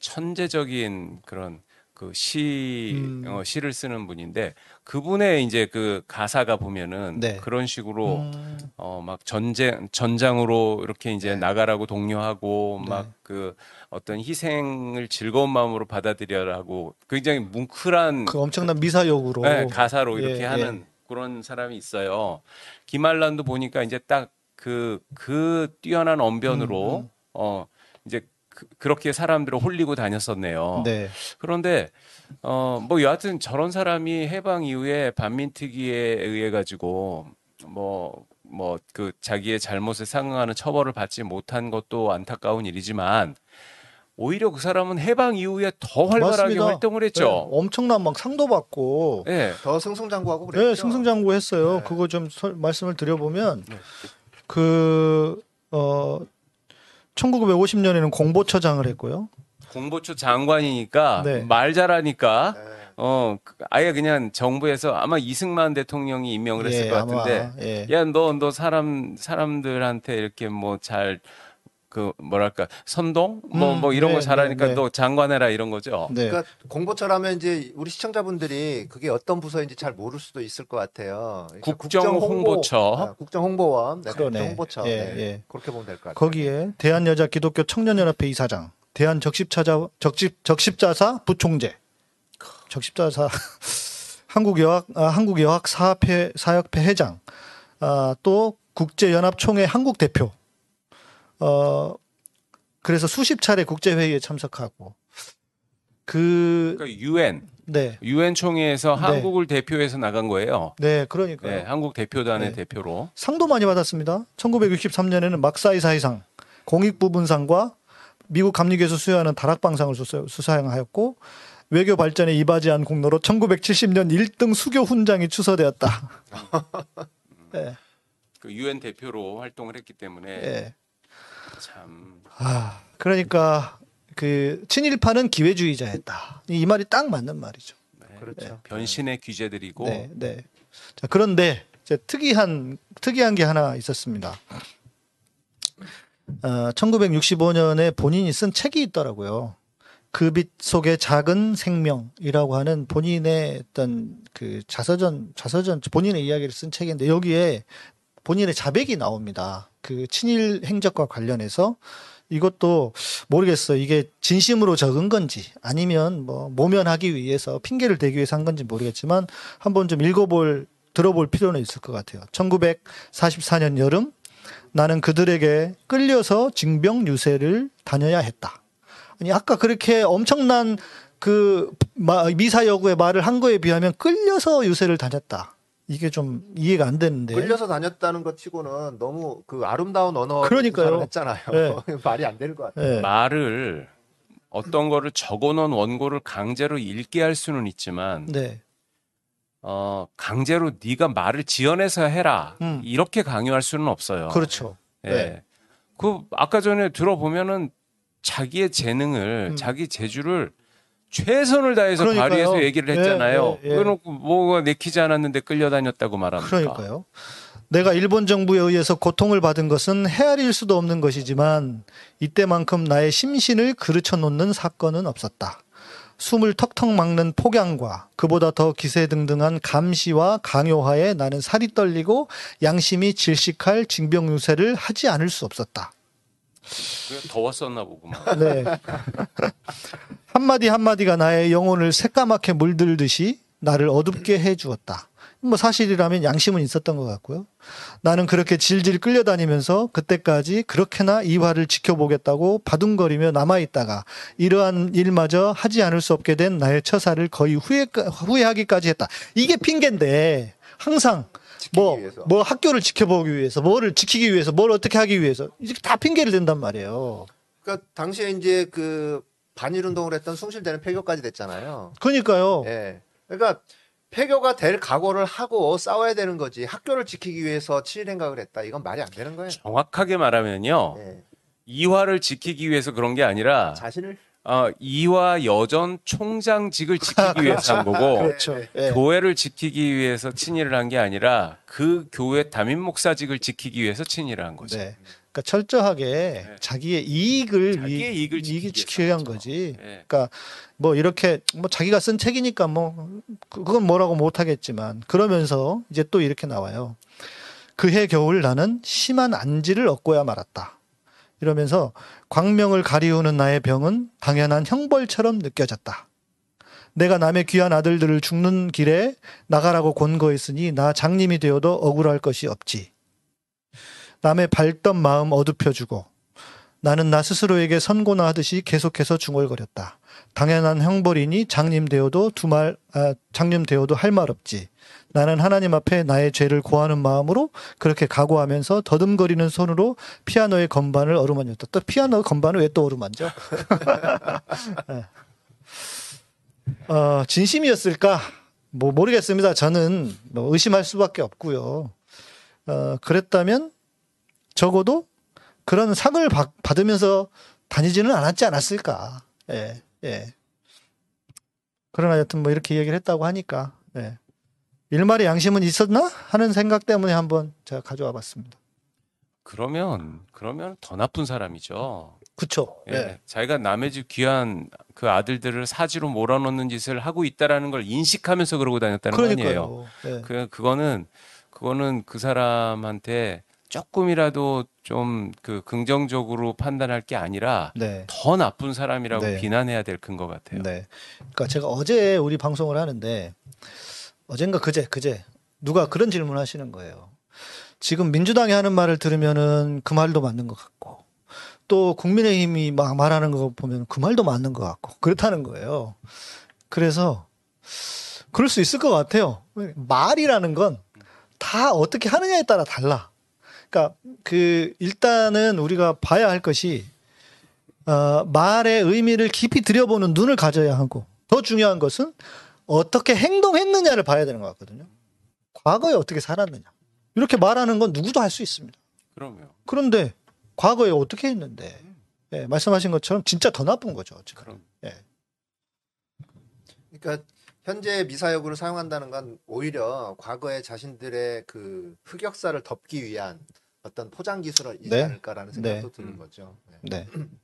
S2: 천재적인 그런 그 시,
S3: 음.
S2: 어, 시를 쓰는 분인데 그분의 이제 그 가사가 보면은
S3: 네.
S2: 그런 식으로
S3: 음,
S2: 어 막 전쟁 전장으로 이렇게 이제
S1: 네.
S2: 나가라고 독려하고
S3: 네.
S2: 막그 어떤 희생을 즐거운 마음으로 받아들여라고 굉장히 뭉클한
S3: 그 엄청난 미사역으로
S2: 네, 가사로
S3: 예,
S2: 이렇게
S3: 예.
S2: 하는 그런 사람이 있어요. 김알란도 보니까 이제 딱 그 그 뛰어난 언변으로
S3: 음, 음.
S2: 어 이제 그, 그렇게 사람들을 홀리고 다녔었네요.
S3: 네.
S2: 그런데 어 뭐 여하튼 저런 사람이 해방 이후에 반민특위에 의해 가지고 뭐 뭐 그 자기의 잘못에 상응하는 처벌을 받지 못한 것도 안타까운 일이지만 오히려 그 사람은 해방 이후에 더 활발하게
S3: 맞습니다.
S2: 활동을
S3: 네,
S2: 했죠.
S3: 엄청난 막 상도 받고
S2: 예.
S1: 더 승승장구하고 그랬죠.
S3: 네, 승승장구했어요.
S1: 네.
S3: 그거 좀 설- 말씀을 드려보면
S2: 네.
S3: 그 어, 1950년에는 공보처장을 했고요.
S2: 공보처 장관이니까
S3: 네.
S2: 말 잘하니까
S1: 네.
S2: 어 그- 아예 그냥 정부에서 아마 이승만 대통령이 임명을 했을
S3: 예,
S2: 것 같은데
S3: 예.
S2: 야너너 사람 사람들한테 이렇게 뭐 잘 그 뭐랄까 선동 뭐
S3: 음,
S2: 뭐 이런
S3: 네,
S2: 거 잘하니까
S3: 네, 네.
S2: 너 장관해라 이런 거죠.
S3: 네.
S1: 그러니까 공보처라면 이제 우리 시청자분들이 그게 어떤 부서인지 잘 모를 수도 있을 것 같아요. 그러니까
S2: 국정홍보처.
S1: 아, 국정홍보원, 네,
S3: 그러네.
S1: 국정홍보처.
S3: 예,
S1: 네,
S3: 예.
S1: 그렇게 보면 될 것 같아요.
S3: 거기에 대한여자 기독교 청년연합회 이사장, 대한적십자자 적십 적십자사 부총재, 적십자사 한국여학 아, 한국여학 사협회 사협회 회장, 아, 또 국제연합총회 한국 대표. 어 그래서 수십 차례 국제 회의에 참석하고 그
S2: 그러니까 유엔
S3: 네.
S2: 유엔 총회에서
S3: 네.
S2: 한국을 대표해서 나간 거예요.
S3: 네, 그러니까요.
S2: 네, 한국 대표단의
S3: 네.
S2: 대표로.
S3: 상도 많이 받았습니다. 1963년에는 막사이 사이상, 공익 부분상과 미국 감리교에서 수여하는 다락방상을 수사- 수상하였고 외교 발전에 이바지한 공로로 1970년 1등 수교 훈장이 추서되었다. 네,
S2: 그 유엔 대표로 활동을 했기 때문에
S3: 예.
S2: 참
S3: 아, 그러니까 그 친일파는 기회주의자였다. 이 말이 딱 맞는 말이죠.
S2: 네,
S1: 그렇죠.
S2: 변신의 귀재들이고
S3: 네, 네. 자, 그런데 이제 특이한 특이한 게 하나 있었습니다. 어, 1965년에 본인이 쓴 책이 있더라고요. 그 빛 속의 작은 생명이라고 하는 본인의 어떤 그 자서전 자서전 본인의 이야기를 쓴 책인데 여기에 본인의 자백이 나옵니다. 그 친일 행적과 관련해서 이것도 모르겠어요. 이게 진심으로 적은 건지 아니면 뭐 모면하기 위해서 핑계를 대기 위해서 한 건지 모르겠지만 한번 좀 읽어볼 들어볼 필요는 있을 것 같아요. 1944년 여름 나는 그들에게 끌려서 징병 유세를 다녀야 했다. 아니 아까 그렇게 엄청난 그 마- 미사 여구의 말을 한 거에 비하면 끌려서 유세를 다녔다. 이게 좀 이해가 안 되는데.
S1: 끌려서 다녔다는 것 치고는 너무 그 아름다운 언어
S3: 그러니까요.
S1: 했잖아요.
S3: 네.
S1: 말이 안 되는 것 같아요.
S3: 예.
S2: 말을 어떤 거를 적어놓은 원고를 강제로 읽게 할 수는 있지만
S3: 네.
S2: 어, 강제로 네가 말을 지어내서 해라
S3: 음.
S2: 이렇게 강요할 수는 없어요.
S3: 그렇죠.
S2: 예.
S3: 네.
S2: 그 아까 전에 들어보면은 자기의 재능을
S3: 음.
S2: 자기 재주를 최선을 다해서
S3: 그러니까요.
S2: 발휘해서 얘기를
S3: 예,
S2: 했잖아요.
S3: 예, 예.
S2: 그래놓고 뭐가 내키지 않았는데 끌려다녔다고 말합니까?
S3: 그러니까요. 내가 일본 정부에 의해서 고통을 받은 것은 헤아릴 수도 없는 것이지만 이때만큼 나의 심신을 그르쳐 놓는 사건은 없었다. 숨을 턱턱 막는 폭양과 그보다 더 기세등등한 감시와 강요하에 나는 살이 떨리고 양심이 질식할 징병유세를 하지 않을 수 없었다.
S2: 더웠었나 보구만.
S3: 네. 한마디 한마디가 나의 영혼을 새까맣게 물들듯이 나를 어둡게 해 주었다. 뭐 사실이라면 양심은 있었던 것 같고요. 나는 그렇게 질질 끌려다니면서 그때까지 그렇게나 이화를 지켜보겠다고 바둥거리며 남아있다가 이러한 일마저 하지 않을 수 없게 된 나의 처사를 거의 후회, 후회하기까지 했다. 이게 핑계인데 항상 뭐,
S1: 위해서.
S3: 뭐 학교를 지켜보기 위해서, 뭐를 지키기 위해서, 뭘 어떻게 하기 위해서, 이게 다 핑계를 댄단 말이에요.
S1: 그러니까 당시에 이제 그 반일 운동을 했던 숭실대는 폐교까지 됐잖아요.
S3: 그러니까요.
S1: 예. 그러니까 폐교가 될 각오를 하고 싸워야 되는 거지. 학교를 지키기 위해서 친일 행각을 했다. 이건 말이 안 되는 거예요.
S2: 정확하게 말하면요.
S1: 예.
S2: 이화를 지키기 위해서 그런 게 아니라
S1: 자신을
S2: 어, 이화 여전 총장직을 지키기 위해서 한 거고
S3: 그렇죠. 예.
S2: 교회를 지키기 위해서 친일을 한 게 아니라 그 교회 담임 목사직을 지키기 위해서 친일을 한 거죠.
S3: 네. 그러니까 철저하게 자기의 이익을
S2: 자기의
S3: 위-
S2: 이익을 지키기
S3: 지키게 한. 거지.
S2: 예.
S3: 그러니까 뭐 이렇게 뭐 자기가 쓴 책이니까 뭐 그- 그건 뭐라고 못 하겠지만 그러면서 이제 또 이렇게 나와요. 그해 겨울 나는 심한 안지를 얻고야 말았다. 이러면서 광명을 가리우는 나의 병은 당연한 형벌처럼 느껴졌다. 내가 남의 귀한 아들들을 죽는 길에 나가라고 권고했으니 나 장님이 되어도 억울할 것이 없지. 남의 밝던 마음 어둡혀주고 나는 나 스스로에게 선고나 하듯이 계속해서 중얼거렸다. 당연한 형벌이니 장님 되어도 두말 아, 장님 되어도 할 말 없지. 나는 하나님 앞에 나의 죄를 고하는 마음으로 그렇게 각오하면서 더듬거리는 손으로 피아노의 건반을 어루만졌다. 또 피아노 건반을 왜 또 어루만져? 예. 어, 진심이었을까? 뭐 모르겠습니다. 저는 뭐 의심할 수밖에 없고요. 어, 그랬다면 적어도 그런 상을 받, 받으면서 다니지는 않았지 않았을까. 예, 예. 그러나 여튼 뭐 이렇게 얘기를 했다고 하니까, 예. 일말의 양심은 있었나? 하는 생각 때문에 한번 제가 가져와 봤습니다.
S2: 그러면 그러면 더 나쁜 사람이죠.
S3: 그쵸.
S2: 예.
S3: 예.
S2: 자기가 남의 집 귀한 그 아들들을 사지로 몰아넣는 짓을 하고 있다라는 걸 인식하면서 그러고 다녔다는 거 아니에요.
S3: 그러니까요. 예.
S2: 그 그거는 그거는 그 사람한테 조금이라도 좀 그 긍정적으로 판단할 게 아니라
S3: 네.
S2: 더 나쁜 사람이라고
S3: 네.
S2: 비난해야 될 큰 것 같아요.
S3: 네. 그러니까 제가 어제 우리 방송을 하는데 어젠가 그제 그제 누가 그런 질문 하시는 거예요. 지금 민주당이 하는 말을 들으면은 그 말도 맞는 것 같고 또 국민의힘이 막 말하는 거 보면 그 말도 맞는 것 같고 그렇다는 거예요. 그래서 그럴 수 있을 것 같아요. 말이라는 건 다 어떻게 하느냐에 따라 달라. 그러니까 그 일단은 우리가 봐야 할 것이 어, 말의 의미를 깊이 들여보는 눈을 가져야 하고 더 중요한 것은 어떻게 행동했느냐를 봐야 되는 것 같거든요. 과거에 어떻게 살았느냐. 이렇게 말하는 건 누구도 할 수 있습니다.
S2: 그럼요.
S3: 그런데 과거에 어떻게 했는데 예, 말씀하신 것처럼 진짜 더 나쁜 거죠. 지금.
S2: 그럼
S3: 예.
S1: 그러니까 현재 미사여구를 사용한다는 건 오히려 과거의 자신들의 그 흑역사를 덮기 위한 어떤 포장 기술이지
S3: 네.
S1: 않을까라는 생각도
S3: 네.
S1: 드는
S2: 음.
S1: 거죠. 네.
S3: 네.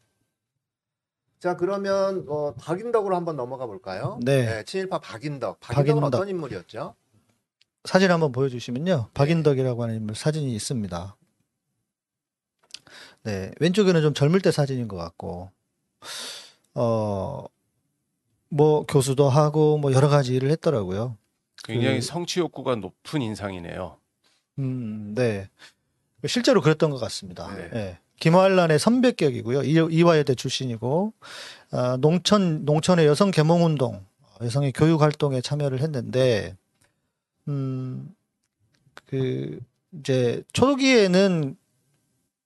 S1: 자 그러면 어, 박인덕으로 한번 넘어가 볼까요?
S3: 네.
S1: 친일파 박인덕. 박인덕은
S3: 박인덕.
S1: 어떤 인물이었죠?
S3: 사진 한번 보여주시면요. 박인덕이라고 하는 인물 사진이 있습니다. 네, 왼쪽에는 좀 젊을 때 사진인 것 같고, 어, 뭐 교수도 하고 뭐 여러 가지 일을 했더라고요.
S2: 굉장히
S3: 그-
S2: 성취 욕구가 높은 인상이네요.
S3: 음, 네. 실제로 그랬던 것 같습니다.
S1: 네.
S3: 예. 김환란의 선배격이고요. 이- 이화여대 출신이고, 아, 농촌, 농촌의 여성 계몽운동, 여성의 교육 활동에 참여를 했는데, 음, 그, 이제, 초기에는,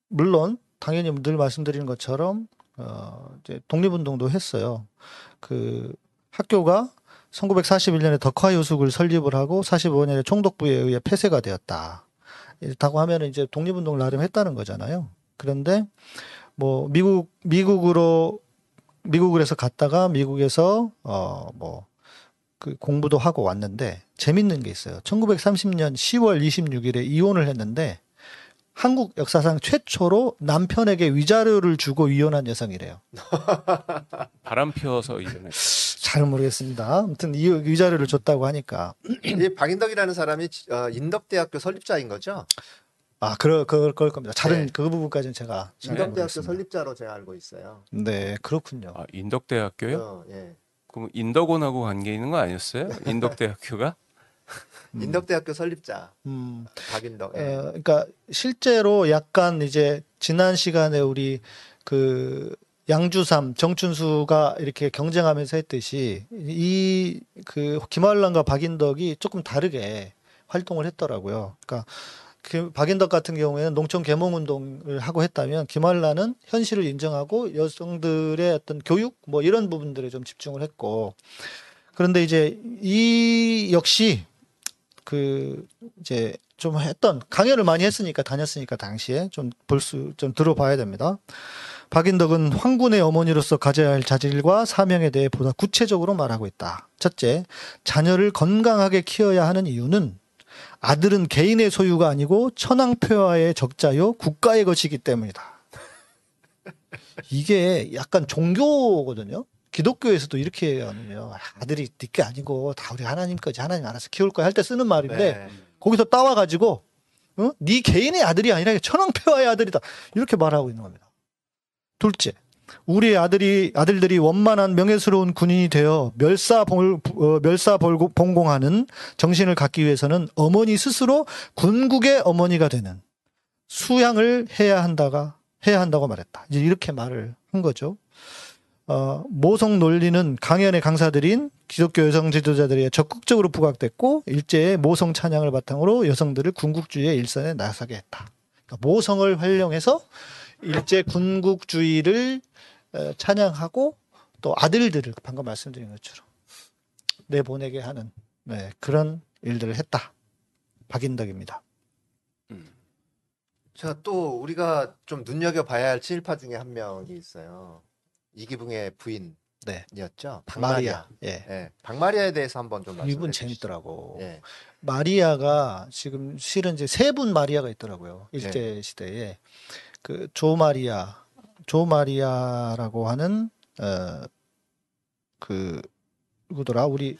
S3: 물론, 당연히 늘 말씀드리는 것처럼, 어, 이제 독립운동도 했어요. 그, 학교가 1941년에 덕화 요숙을 설립을 하고 45년에 총독부에 의해 폐쇄가 되었다. 이렇다고 하면은 이제 독립운동을 나름 했다는 거잖아요. 그런데 뭐 미국 미국으로 미국에서 갔다가 미국에서 어뭐 그 공부도 하고 왔는데 재밌는 게 있어요. 1930년 10월 26일에 이혼을 했는데 한국 역사상 최초로 남편에게 위자료를 주고 이혼한 여성이래요.
S2: 바람 피워서 이전에
S3: 잘 모르겠습니다. 아무튼 이 위자료를 줬다고 하니까
S1: 이 박인덕이라는 사람이 어, 인덕대학교 설립자인 거죠?
S3: 아 그럴 그럴 걸 겁니다. 다른
S1: 네.
S3: 그 부분까지는 제가 잘
S1: 인덕대학교
S3: 모르겠습니다.
S1: 설립자로 제가 알고 있어요.
S3: 네 그렇군요.
S2: 아, 인덕대학교요?
S1: 어, 예.
S2: 그럼 인덕원하고 관계 있는 거 아니었어요? 인덕대학교가?
S1: 인덕대학교 설립자
S3: 음.
S1: 박인덕. 예.
S3: 어, 그러니까 실제로 약간 이제 지난 시간에 우리 그 양주삼 정춘수가 이렇게 경쟁하면서 했듯이 이 그 김한란과 박인덕이 조금 다르게 활동을 했더라고요. 그러니까 그 박인덕 같은 경우에는 농촌 계몽 운동을 하고 했다면 김한란은 현실을 인정하고 여성들의 어떤 교육 뭐 이런 부분들에 좀 집중을 했고 그런데 이제 이 역시 그 이제 좀 했던 강연을 많이 했으니까 다녔으니까 당시에 좀 볼 수 좀 들어봐야 됩니다. 박인덕은 황군의 어머니로서 가져야 할 자질과 사명에 대해 보다 구체적으로 말하고 있다. 첫째, 자녀를 건강하게 키워야 하는 이유는 아들은 개인의 소유가 아니고 천황폐하의 적자요 국가의 것이기 때문이다. 이게 약간 종교거든요. 기독교에서도 이렇게 하는요. 아들이 네게 아니고 다 우리 하나님 거지 하나님 알아서 키울 거야 할 때 쓰는 말인데
S1: 네.
S3: 거기서 따와 가지고 어? 네 개인의 아들이 아니라 천황폐하의 아들이다 이렇게 말하고 있는 겁니다. 둘째, 우리 아들이 아들들이 원만한 명예스러운 군인이 되어 멸사볼 어, 멸사봉공하는 정신을 갖기 위해서는 어머니 스스로 군국의 어머니가 되는 수양을 해야 한다가 해야 한다고 말했다. 이제 이렇게 말을 한 거죠. 어, 모성 논리는 강연의 강사들인 기독교 여성 지도자들에 적극적으로 부각됐고 일제의 모성 찬양을 바탕으로 여성들을 군국주의의 일선에 나서게 했다. 그러니까 모성을 활용해서 일제 군국주의를 어, 찬양하고 또 아들들을 방금 말씀드린 것처럼 내보내게 하는 네, 그런 일들을 했다. 박인덕입니다.
S1: 자, 또 우리가 좀 눈여겨봐야 할 친일파 중에 한 명이 있어요. 이기붕의
S3: 네.
S1: 부인이었죠.
S3: 마리아.
S1: 박마리아.
S3: 예.
S1: 예. 박마리아에 대해서 한번 좀 말씀해
S3: 이분. 재밌더라고.
S1: 예.
S3: 마리아가 지금 실은 이제 세 분 마리아가 있더라고요. 일제 시대에 그 조마리아, 조마리아라고 하는 어 그 누구더라? 우리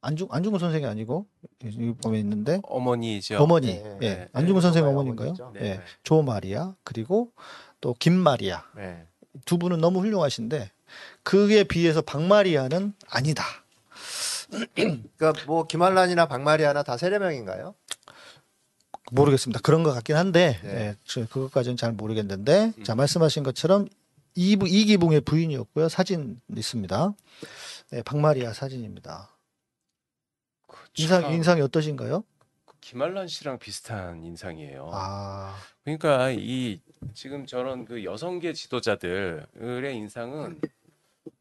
S3: 안중 안중근 선생이 아니고 이 보면 있는데
S2: 어머니죠.
S3: 어머니,
S1: 네,
S3: 예,
S2: 네,
S3: 안중근
S1: 네,
S3: 선생 어머니인가요?
S1: 어머니죠.
S2: 네.
S3: 예, 조마리아 그리고 또 김마리아
S1: 예.
S3: 두 분은 너무 훌륭하신데 그에 비해서 박마리아는 아니다.
S1: 그러니까 뭐 김한란이나 박마리아나 다 세례명인가요?
S3: 모르겠습니다. 그런 것 같긴 한데
S1: 네.
S3: 예, 저 그것까지는 잘 모르겠는데 자 말씀하신 것처럼 이부 이기붕의 부인이었고요. 사진 있습니다. 네, 박마리아 사진입니다.
S2: 그
S3: 인상
S2: 참,
S3: 인상이 어떠신가요?
S2: 그 김한란 씨랑 비슷한 인상이에요.
S3: 아,
S2: 그러니까 이 지금 저런 그 여성계 지도자들의 인상은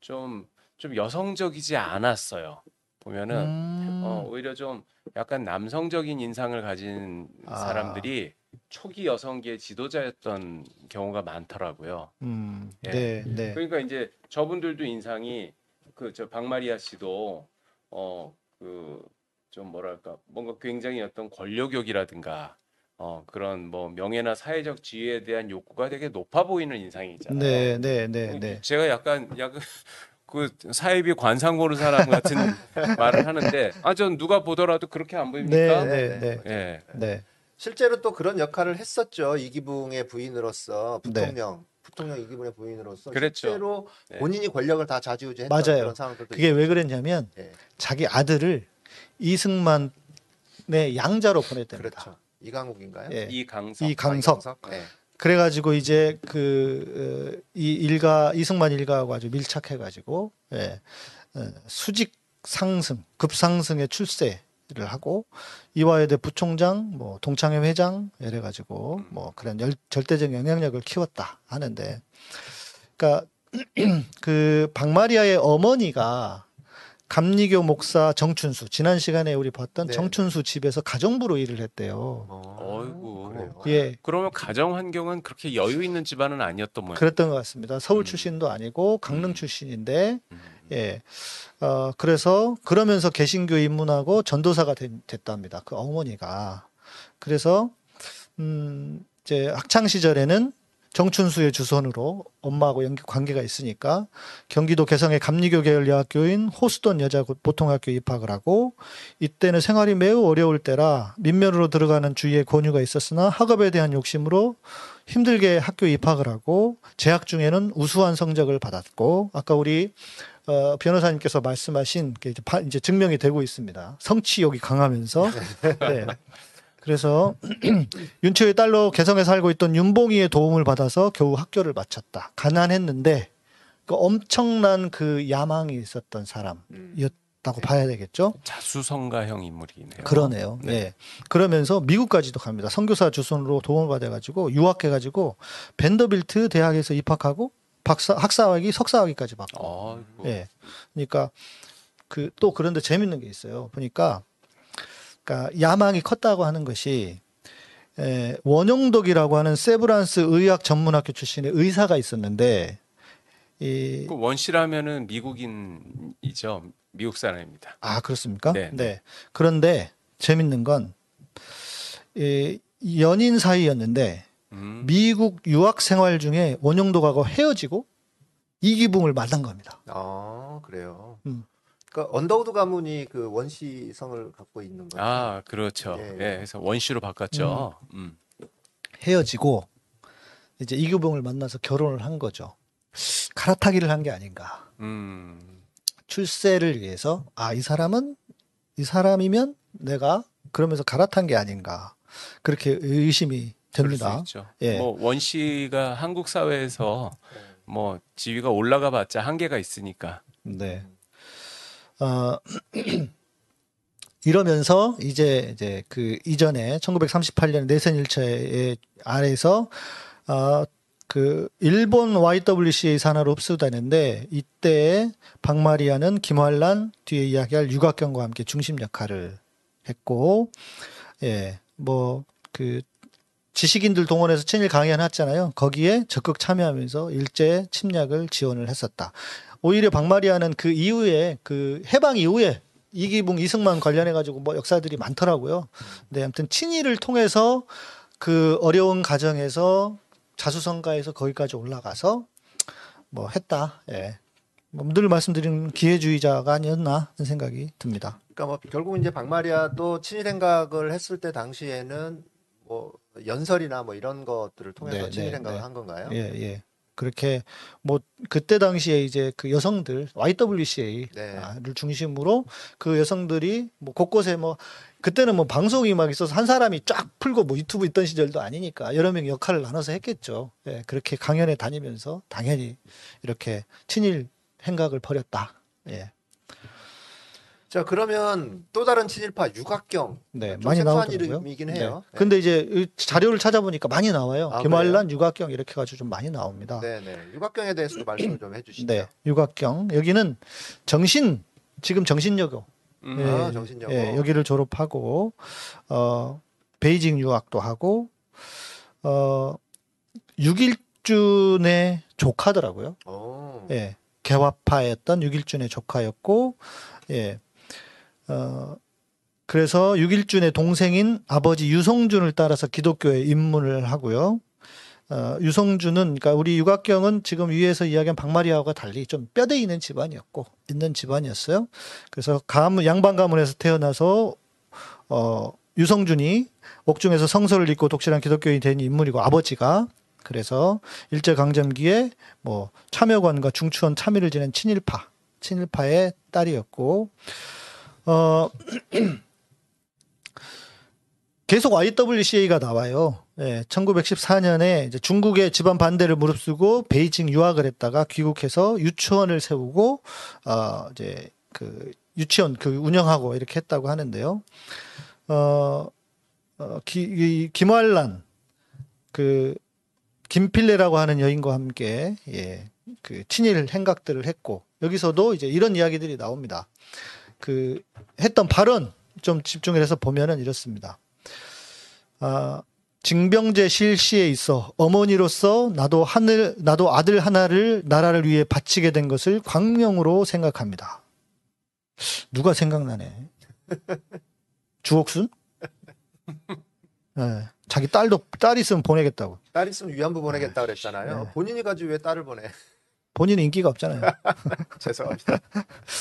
S2: 좀 좀 여성적이지 않았어요. 보면은
S3: 음,
S2: 어, 오히려 좀 약간 남성적인 인상을 가진
S3: 아.
S2: 사람들이 초기 여성계 지도자였던 경우가 많더라고요.
S3: 음,
S2: 예.
S3: 네, 네,
S2: 그러니까 이제 저분들도 인상이 그 저 박마리아 씨도 어 그 좀 뭐랄까 뭔가 굉장히 어떤 권력욕이라든가 어 그런 뭐 명예나 사회적 지위에 대한 욕구가 되게 높아 보이는 인상이 있잖아요.
S3: 네, 네, 네, 네.
S2: 제가 약간 약간 그 사회비 관상 보는 사람 같은 말을 하는데 아 전 누가 보더라도 그렇게 안 보입니까?
S3: 네, 네, 네.
S2: 예.
S3: 네.
S1: 실제로 또 그런 역할을 했었죠. 이기붕의 부인으로서
S3: 네.
S1: 부통령, 부통령 이기붕의 부인으로서
S2: 그랬죠.
S1: 실제로
S2: 네.
S1: 본인이 권력을 다 좌지우지했던
S3: 맞아요.
S1: 그런 상황들도
S3: 그게 왜 그랬냐면
S1: 예,
S3: 자기 아들을 이승만의 양자로 보냈답니다.
S1: 그렇죠. 이강욱인가요?
S3: 예.
S2: 이강석.
S3: 이강석.
S1: 네.
S3: 그래가지고 이제 그 이 일가 이승만 일가하고 아주 밀착해가지고 예, 어, 수직 상승 급상승의 출세 를 하고 이화여대 부총장 뭐 동창회 회장 이래 가지고 뭐 그런 열, 절대적 영향력을 키웠다 하는데 그러니까 그 박마리아의 어머니가 감리교 목사 정춘수 지난 시간에 우리 봤던
S1: 네.
S3: 정춘수 집에서 가정부로 일을 했대요.
S1: 어,
S2: 어이구.
S1: 그래요.
S3: 예.
S2: 그러면 가정 환경은 그렇게 여유 있는 집안은 아니었던 모양.
S3: 그랬던 것 같습니다. 서울
S2: 음.
S3: 출신도 아니고 강릉
S2: 음.
S3: 출신인데
S2: 음.
S3: 예. 어, 그래서 그러면서 개신교 입문하고 전도사가 된- 됐답니다. 그 어머니가. 그래서 음, 이제 학창 시절에는 정춘수의 주선으로 엄마하고 연기 관계가 있으니까 경기도 개성의 감리교 계열 여학교인 호수돈 여자 보통학교 입학을 하고 이때는 생활이 매우 어려울 때라 민면으로 들어가는 주위에 권유가 있었으나 학업에 대한 욕심으로 힘들게 학교 입학을 하고 재학 중에는 우수한 성적을 받았고 아까 우리 어, 변호사님께서 말씀하신 게 이제, 바- 이제 증명이 되고 있습니다. 성취욕이 강하면서 네. 그래서 윤초의 딸로 개성에 살고 있던 윤봉이의 도움을 받아서 겨우 학교를 마쳤다. 가난했는데 그 엄청난 그 야망이 있었던 사람이었다고 봐야 되겠죠.
S2: 자수성가형 인물이네요.
S3: 그러네요.
S2: 네.
S3: 예. 그러면서 미국까지도 갑니다. 선교사 주선으로 도움을 받아가지고 유학해가지고 벤더빌트 대학에서 입학하고 박사 학사학위 석사학위까지 받고.
S2: 어이구.
S3: 예. 그러니까 그 또 그런데 재밌는 게 있어요. 보니까 그러니까 야망이 컸다고 하는 것이 에, 원용덕이라고 하는 세브란스 의학 전문학교 출신의 의사가 있었는데 이
S2: 그 원씨라면은 미국인이죠. 미국 사람입니다.
S3: 아, 그렇습니까?
S2: 네, 네.
S3: 그런데 재밌는 건 이, 연인 사이였는데
S2: 음.
S3: 미국 유학 생활 중에 원용덕하고 헤어지고 이기붕을 만난 겁니다.
S1: 아, 그래요.
S3: 음.
S1: 그러니까 언더우드 가문이 그 원씨 성을 갖고 있는 거죠.
S2: 아, 그렇죠.
S1: 예,
S2: 예,
S1: 예.
S2: 그래서 원씨로 바꿨죠. 음.
S3: 헤어지고 이제 이기붕을 만나서 결혼을 한 거죠. 갈아타기를 한 게 아닌가.
S2: 음.
S3: 출세를 위해서 아, 이 사람은 이 사람이면 내가 그러면서 갈아탄 게 아닌가. 그렇게 의심이 됩니다. 예.
S2: 뭐 원씨가 한국 사회에서
S1: 네.
S2: 뭐 지위가 올라가 봤자 한계가 있으니까.
S3: 네. 어, 이러면서 이제 이제 그 이전에 1938년 내선 일차의 아래에서 어, 그 일본 YWCA 산하로 흡수되는데 이때 박마리아는 김환란 뒤에 이야기할 유각경과 함께 중심 역할을 했고 예, 뭐 그 지식인들 동원해서 친일 강연 했잖아요. 거기에 적극 참여하면서 일제 침략을 지원을 했었다. 오히려 박마리아는 그 이후에 그 해방 이후에 이기붕 이승만 관련해 가지고 뭐 역사들이 많더라고요. 네, 아무튼 친일을 통해서 그 어려운 가정에서 자수성가해서 거기까지 올라가서 뭐 했다. 예. 뭐늘 말씀드리는 기회주의자가 아니었나 하는 생각이 듭니다.
S1: 그러니까 뭐 결국 이제 박마리아도 친일 행각을 했을 때 당시에는 뭐 연설이나 뭐 이런 것들을 통해서
S3: 네,
S1: 친일
S3: 네,
S1: 행각을
S3: 네.
S1: 한 건가요?
S3: 예, 예. 그렇게 뭐 그때 당시에 이제 그 여성들 YWCA를
S1: 네.
S3: 중심으로 그 여성들이 뭐 곳곳에 뭐 그때는 뭐 방송이 막 있어서 한 사람이 쫙 풀고 뭐 유튜브 있던 시절도 아니니까 여러 명 역할을 나눠서 했겠죠. 예, 그렇게 강연에 다니면서 당연히 이렇게 친일 행각을 벌였다. 예.
S1: 자 그러면 또 다른 친일파 유각경
S3: 네,
S1: 좀
S3: 많이 나오더라고요.
S1: 이름이긴 해요.
S3: 네. 근데 이제 이 자료를 찾아보니까 많이 나와요.
S1: 아,
S3: 김환란, 유각경 이렇게 가지고 좀 많이 나옵니다.
S1: 네, 네. 유각경에 대해서도 말씀을 좀 해주시죠.
S3: 네, 유각경 여기는 정신 지금 정신여고
S2: 음.
S3: 예,
S1: 아, 정신여고.
S3: 예, 여기를 졸업하고 어 베이징 유학도 하고 어 6일준의 조카더라고요.
S1: 오.
S3: 예. 개화파였던 6일준의 조카였고 예. 어, 그래서 6일준의 동생인 아버지 유성준을 따라서 기독교에 입문을 하고요. 어, 유성준은 그러니까 우리 유각경은 지금 위에서 이야기한 박마리아와 달리 좀 뼈대 있는 집안이었고 있는 집안이었어요. 그래서 가문 양반 가문에서 태어나서 어, 유성준이 옥중에서 성서를 읽고 독실한 기독교인이 된 인물이고 아버지가 그래서 일제 강점기에 뭐 참여관과 중추원 참의를 지낸 친일파 친일파의 딸이었고 어 계속 YWCA가 나와요. 예, 1914년에 이제 중국의 집안 반대를 무릅쓰고 베이징 유학을 했다가 귀국해서 유치원을 세우고 어 이제 그 유치원 그 운영하고 이렇게 했다고 하는데요. 어, 어 기, 이 김활란 그 김필레라고 하는 여인과 함께 예, 그 친일 행각들을 했고 여기서도 이제 이런 이야기들이 나옵니다. 그 했던 발언 좀 집중을 해서 보면은 이렇습니다. 아, 징병제 실시에 있어 어머니로서 나도 하늘 나도 아들 하나를 나라를 위해 바치게 된 것을 광명으로 생각합니다. 누가 생각나네? 주옥순? 예, 자기 딸도 딸 있으면 보내겠다고.
S1: 딸 있으면 위안부 보내겠다 그랬잖아요.
S3: 네.
S1: 본인이 가지고 왜 딸을 보내?
S3: 본인 인기가 없잖아요.
S1: 죄송합니다.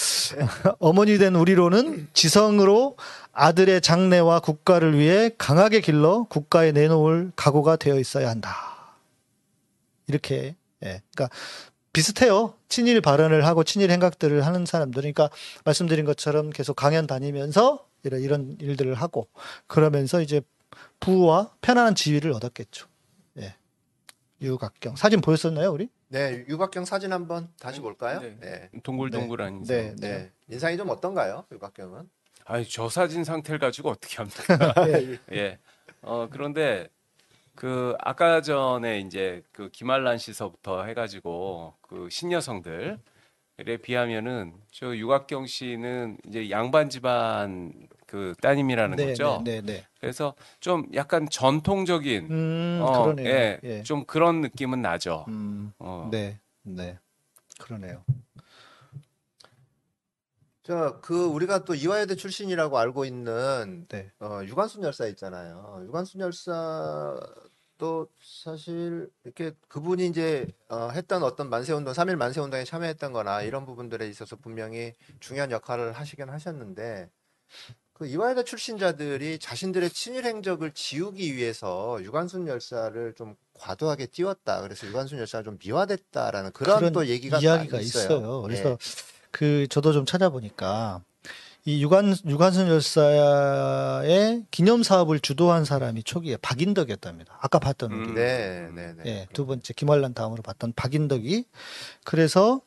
S3: 어머니 된 우리로는 지성으로 아들의 장래와 국가를 위해 강하게 길러 국가에 내놓을 각오가 되어 있어야 한다. 이렇게, 예. 그러니까 비슷해요. 친일 발언을 하고 친일 행각들을 하는 사람들. 그러니까 말씀드린 것처럼 계속 강연 다니면서 이런, 이런 일들을 하고 그러면서 이제 부와 편안한 지위를 얻었겠죠. 예. 유각경. 사진 보였었나요, 우리?
S1: 네, 유각경 사진 한번 다시 볼까요?
S2: 네.
S1: 네.
S2: 동글동글한 인상.
S3: 네,
S1: 네. 인상이 좀 어떤가요, 유각경은?
S2: 아니 저 사진 상태를 가지고 어떻게 합니까?
S3: 예.
S2: 예. 어 그런데 그 아까 전에 이제 그 김한란 씨서부터 해가지고 그 신여성들에 비하면은 저 유각경 씨는 이제 양반 집안 그 따님이라는
S3: 네,
S2: 거죠.
S3: 네, 네, 네.
S2: 그래서 좀 약간 전통적인
S3: 음,
S2: 어,
S3: 그러네요.
S2: 예,
S3: 예.
S2: 좀 그런 느낌은 나죠.
S3: 음,
S2: 어.
S3: 네, 네, 그러네요.
S1: 저그 우리가 또 이화여대 출신이라고 알고 있는
S3: 네,
S1: 어, 유관순 열사 있잖아요. 유관순 열사도 사실 이렇게 그분이 이제 어, 했던 어떤 만세운동, 3.1 만세운동에 참여했던 거나 이런 부분들에 있어서 분명히 중요한 역할을 하시긴 하셨는데 그 이화여대 출신자들이 자신들의 친일 행적을 지우기 위해서 유관순 열사를 좀 과도하게 띄웠다. 그래서 유관순 열사가 좀 미화됐다라는 그런,
S3: 그런
S1: 또 얘기가
S3: 이야기가
S1: 많이
S3: 있어요. 그래서
S1: 예.
S3: 그 저도 좀 찾아보니까 이 유관 유관순 열사의 기념 사업을 주도한 사람이 초기에 박인덕이었답니다. 아까 봤던 우리
S2: 음.
S1: 네, 네, 네.
S3: 예, 두 번째 김환란 다음으로 봤던 박인덕이 그래서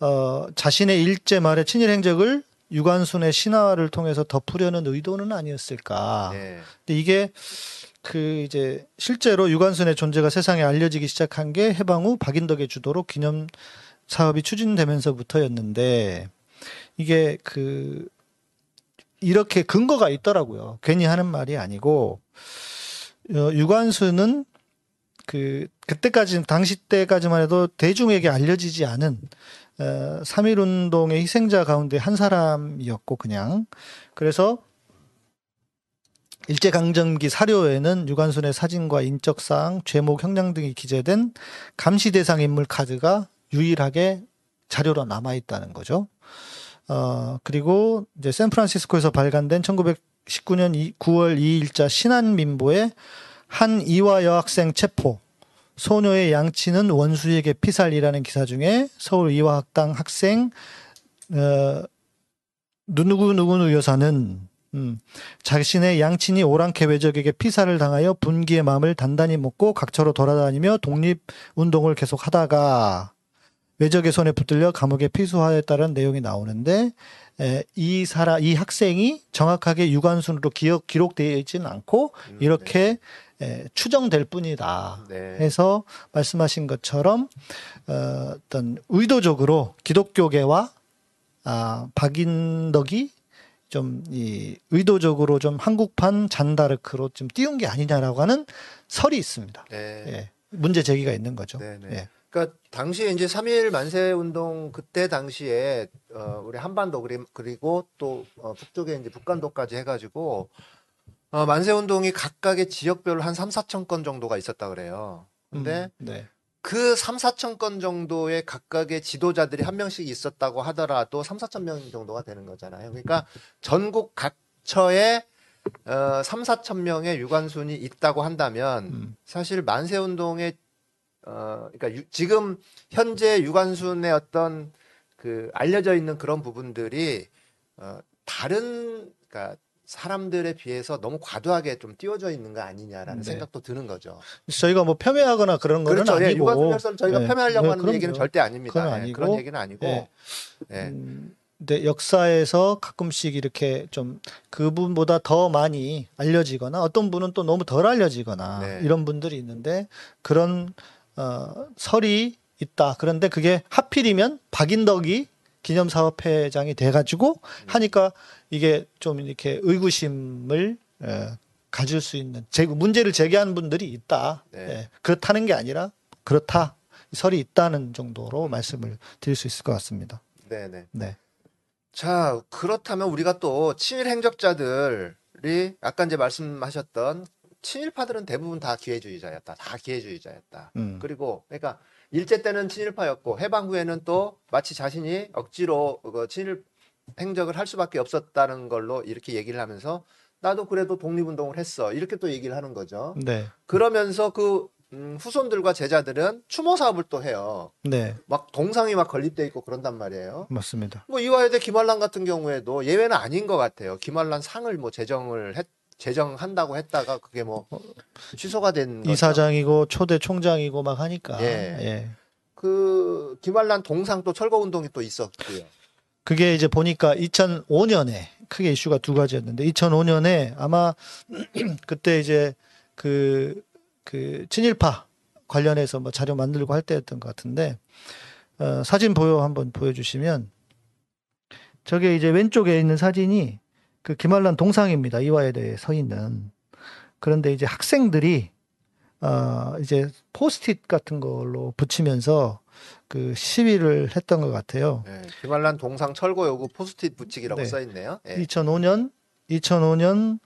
S3: 어, 자신의 일제 말의 친일 행적을 유관순의 신화를 통해서 덮으려는 의도는 아니었을까.
S1: 네.
S3: 근데 이게 그 이제 실제로 유관순의 존재가 세상에 알려지기 시작한 게 해방 후 박인덕의 주도로 기념 사업이 추진되면서부터였는데 이게 그 이렇게 근거가 있더라고요. 괜히 하는 말이 아니고 어, 유관순은 그 그때까지 당시 때까지만 해도 대중에게 알려지지 않은 어, 3.1 운동의 희생자 가운데 한 사람이었고 그냥 그래서 일제강점기 사료에는 유관순의 사진과 인적사항, 죄목, 형량 등이 기재된 감시 대상 인물 카드가 유일하게 자료로 남아 있다는 거죠. 어, 그리고 이제 샌프란시스코에서 발간된 1919년 9월 2일자 신한민보의 한 이화 여학생 체포, 소녀의 양치는 원수에게 피살이라는 기사 중에 서울 이화학당 학생 어, 누누구 누구누 여사는 음, 자신의 양친이 오랑캐 외적에게 피살을 당하여 분기의 마음을 단단히 먹고 각처로 돌아다니며 독립 운동을 계속하다가 외적의 손에 붙들려 감옥에 피수하였다는 내용이 나오는데 에, 이 사람 이 학생이 정확하게 유관순으로 기억 기록되어 있지는 않고
S1: 음,
S3: 이렇게 에, 추정될 뿐이다.
S1: 네.
S3: 해서 말씀하신 것처럼 어, 어떤 의도적으로 기독교계와 아, 박인덕이 좀 이 의도적으로 좀 한국판 잔다르크로 좀 띄운 게 아니냐라고 하는 설이 있습니다.
S1: 네.
S3: 예. 문제 제기가 있는 거죠.
S1: 네, 네.
S3: 예.
S1: 그러니까 당시에 이제 3.1 만세 운동 그때 당시에 어 우리 한반도 그리- 그리고 또 어, 북쪽에 이제 북간도까지 해가지고 어 만세 운동이 각각의 지역별로 한 3, 4천 건 정도가 있었다 그래요. 근데
S3: 음, 네.
S1: 그 3, 4천 건 정도의 각각의 지도자들이 한 명씩 있었다고 하더라도 3, 4천 명 정도가 되는 거잖아요. 그러니까 전국 각처에 어, 3, 4천 명의 유관순이 있다고 한다면
S3: 음.
S1: 사실 만세 운동의 어, 그러니까 유- 지금 현재 유관순의 어떤 그 알려져 있는 그런 부분들이 어, 다른 그러니까 사람들에 비해서 너무 과도하게 좀 띄워져 있는 거 아니냐라는
S3: 네.
S1: 생각도 드는 거죠.
S3: 저희가 뭐 폄훼하거나 그런 거는
S1: 그렇죠. 예,
S3: 아니고
S1: 유관순 열사를 저희가
S3: 네.
S1: 폄훼하려고
S3: 네,
S1: 하는
S3: 그럼요.
S1: 얘기는 절대 아닙니다. 예,
S3: 아니고.
S1: 그런 얘기는 아니고.
S3: 예.
S1: 예.
S3: 음, 근데 역사에서 가끔씩 이렇게 좀 그분보다 더 많이 알려지거나 어떤 분은 또 너무 덜 알려지거나
S1: 네.
S3: 이런 분들이 있는데 그런 어, 설이 있다. 그런데 그게 하필이면 박인덕이 기념사업회장이 돼가지고 하니까 이게 좀 이렇게 의구심을 에, 가질 수 있는 제, 문제를 제기하는 분들이 있다.
S1: 네.
S3: 예, 그렇다는 게 아니라 그렇다. 설이 있다는 정도로 말씀을 드릴 수 있을 것 같습니다.
S1: 네, 네.
S3: 네.
S1: 자, 그렇다면 우리가 또 친일 행적자들이 아까 이제 말씀하셨던 친일파들은 대부분 다 기회주의자였다. 다 기회주의자였다.
S3: 음.
S1: 그리고 그러니까 일제 때는 친일파였고 해방 후에는 또 마치 자신이 억지로 그 친일 행적을 할 수밖에 없었다는 걸로 이렇게 얘기를 하면서 나도 그래도 독립운동을 했어. 이렇게 또 얘기를 하는 거죠.
S3: 네.
S1: 그러면서 그 음, 후손들과 제자들은 추모 사업을 또 해요.
S3: 네.
S1: 막 동상이 막 건립돼 있고 그런단 말이에요.
S3: 맞습니다.
S1: 뭐 이화여대 김한란 같은 경우에도 예외는 아닌 것 같아요. 김한란 상을 뭐 제정을 했, 제정한다고 했다가 그게 뭐 취소가 된 거죠.
S3: 이사장이고 초대 총장이고 막 하니까.
S1: 예.
S3: 예.
S1: 그 김한란 동상 또 철거 운동이 또 있었고요.
S3: 그게 이제 보니까 2005년에 크게 이슈가 두 가지였는데 2005년에 아마 그때 이제 그, 그 친일파 관련해서 뭐 자료 만들고 할 때였던 것 같은데 어, 사진 보여 한번 보여주시면 저게 이제 왼쪽에 있는 사진이 그 김활란 동상입니다. 이화여대에 서 있는. 그런데 이제 학생들이 어, 이제 포스트잇 같은 걸로 붙이면서 그 시위를 했던 것 같아요.
S1: 예, 김활란 동상 철거 요구 포스트잇 붙이기라고
S3: 네.
S1: 써 있네요. 예.
S3: 2005년 2005년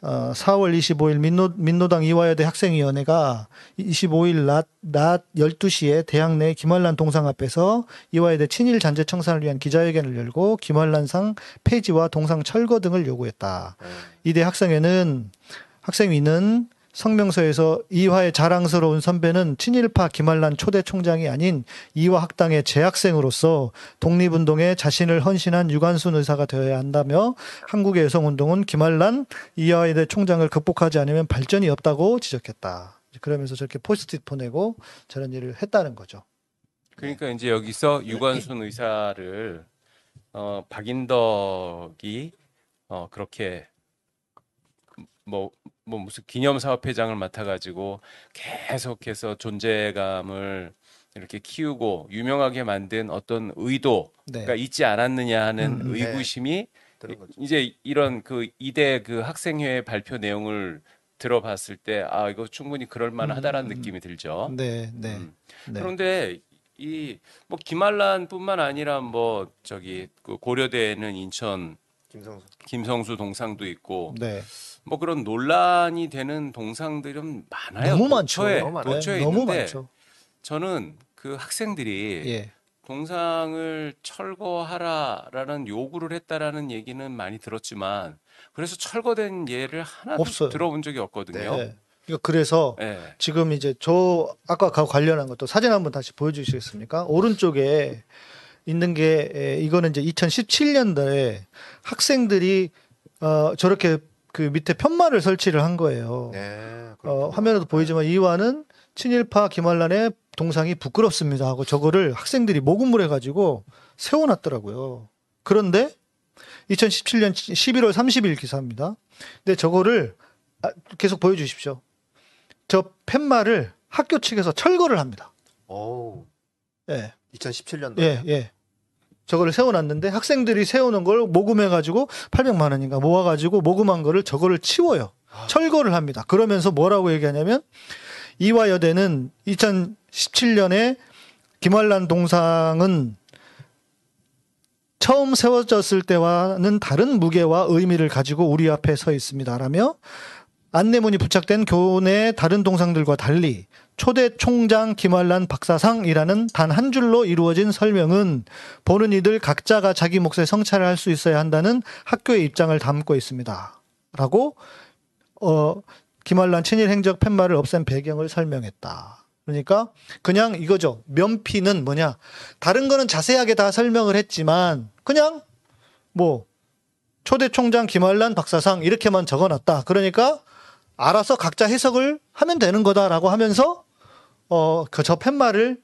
S3: 어, 4월 25일 민노, 민노당 이화여대 학생위원회가 25일 낮, 낮 12시에 대학 내 김활란 동상 앞에서 이화여대 친일 잔재 청산을 위한 기자회견을 열고 김활란상 폐지와 동상 철거 등을 요구했다.
S1: 예.
S3: 이대 학생회는 학생위는 성명서에서 이화의 자랑스러운 선배는 친일파 김한란 초대 총장이 아닌 이화 학당의 재학생으로서 독립운동에 자신을 헌신한 유관순 의사가 되어야 한다며 한국의 여성운동은 김한란 이화여대 총장을 극복하지 않으면 발전이 없다고 지적했다. 그러면서 저렇게 포스트잇 보내고 저런 일을 했다는 거죠.
S2: 그러니까 이제 여기서 유관순 의사를 어, 박인덕이 어, 그렇게 뭐, 뭐 무슨 기념 사업회장을 맡아가지고 계속해서 존재감을 이렇게 키우고 유명하게 만든 어떤 의도가
S3: 네.
S2: 있지 않았느냐 하는
S3: 음, 음,
S1: 네.
S2: 의구심이
S1: 거죠.
S2: 이제 이런 그 이대 그 학생회 발표 내용을 들어봤을 때 아 이거 충분히 그럴 만하다라는
S3: 음, 음.
S2: 느낌이 들죠.
S3: 네, 네,
S2: 음.
S3: 네.
S2: 그런데 이 뭐 김한란뿐만 아니라 뭐 저기 그 고려대에는 인천
S1: 김성수.
S2: 김성수 동상도 있고
S3: 네.
S2: 뭐 그런 논란이 되는 동상들은 많아요.
S3: 너무 많죠.
S2: 도처에,
S1: 너무 많아요.
S2: 도처에
S3: 네, 너무
S2: 있는데
S3: 많죠.
S2: 저는 그 학생들이
S3: 예.
S2: 동상을 철거하라라는 요구를 했다라는 얘기는 많이 들었지만 그래서 철거된 예를 하나도
S3: 없어요.
S2: 들어본 적이 없거든요.
S3: 네. 그러니까 그래서
S2: 예.
S3: 지금 이제 저 아까 그 관련한 것도 사진 한번 다시 보여주시겠습니까? 오른쪽에 있는 게 에, 이거는 이제 2017년도에 학생들이 어 저렇게 그 밑에 편말을 설치를 한 거예요.
S1: 네.
S3: 어. 화면에도 보이지만 이화는 친일파 김한란의 동상이 부끄럽습니다 하고 저거를 학생들이 모금을 해가지고 세워놨더라고요. 그런데 2017년 11월 30일 기사입니다. 근데 저거를 아, 계속 보여주십시오. 저 팻말을 학교 측에서 철거를 합니다.
S1: 오.
S3: 예,
S1: 2017년도.
S3: 예, 예. 저거를 세워놨는데 학생들이 세우는 걸 모금해가지고 800만 원인가 모아가지고 모금한 거를 저거를 치워요. 철거를 합니다. 그러면서 뭐라고 얘기하냐면 이화 여대는 2017년에 김환란 동상은 처음 세워졌을 때와는 다른 무게와 의미를 가지고 우리 앞에 서 있습니다라며 안내문이 부착된 교내 다른 동상들과 달리 초대 총장 김환란 박사상이라는 단 한 줄로 이루어진 설명은 보는 이들 각자가 자기 몫의 성찰을 할 수 있어야 한다는 학교의 입장을 담고 있습니다. 라고 어 김환란 친일 행적 팻말을 없앤 배경을 설명했다. 그러니까 그냥 이거죠. 면피는 뭐냐? 다른 거는 자세하게 다 설명을 했지만 그냥 뭐 초대 총장 김환란 박사상 이렇게만 적어놨다. 그러니까 알아서 각자 해석을 하면 되는 거다라고 하면서 어 그 저 팻말을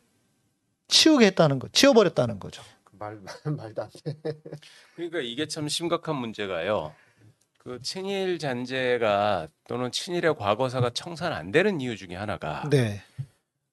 S3: 치우게 했다는 거, 치워버렸다는 거죠.
S1: 말, 말 말도 안 돼.
S2: 그러니까 이게 참 심각한 문제가요. 그 친일 잔재가 또는 친일의 과거사가 청산 안 되는 이유 중에 하나가
S3: 네,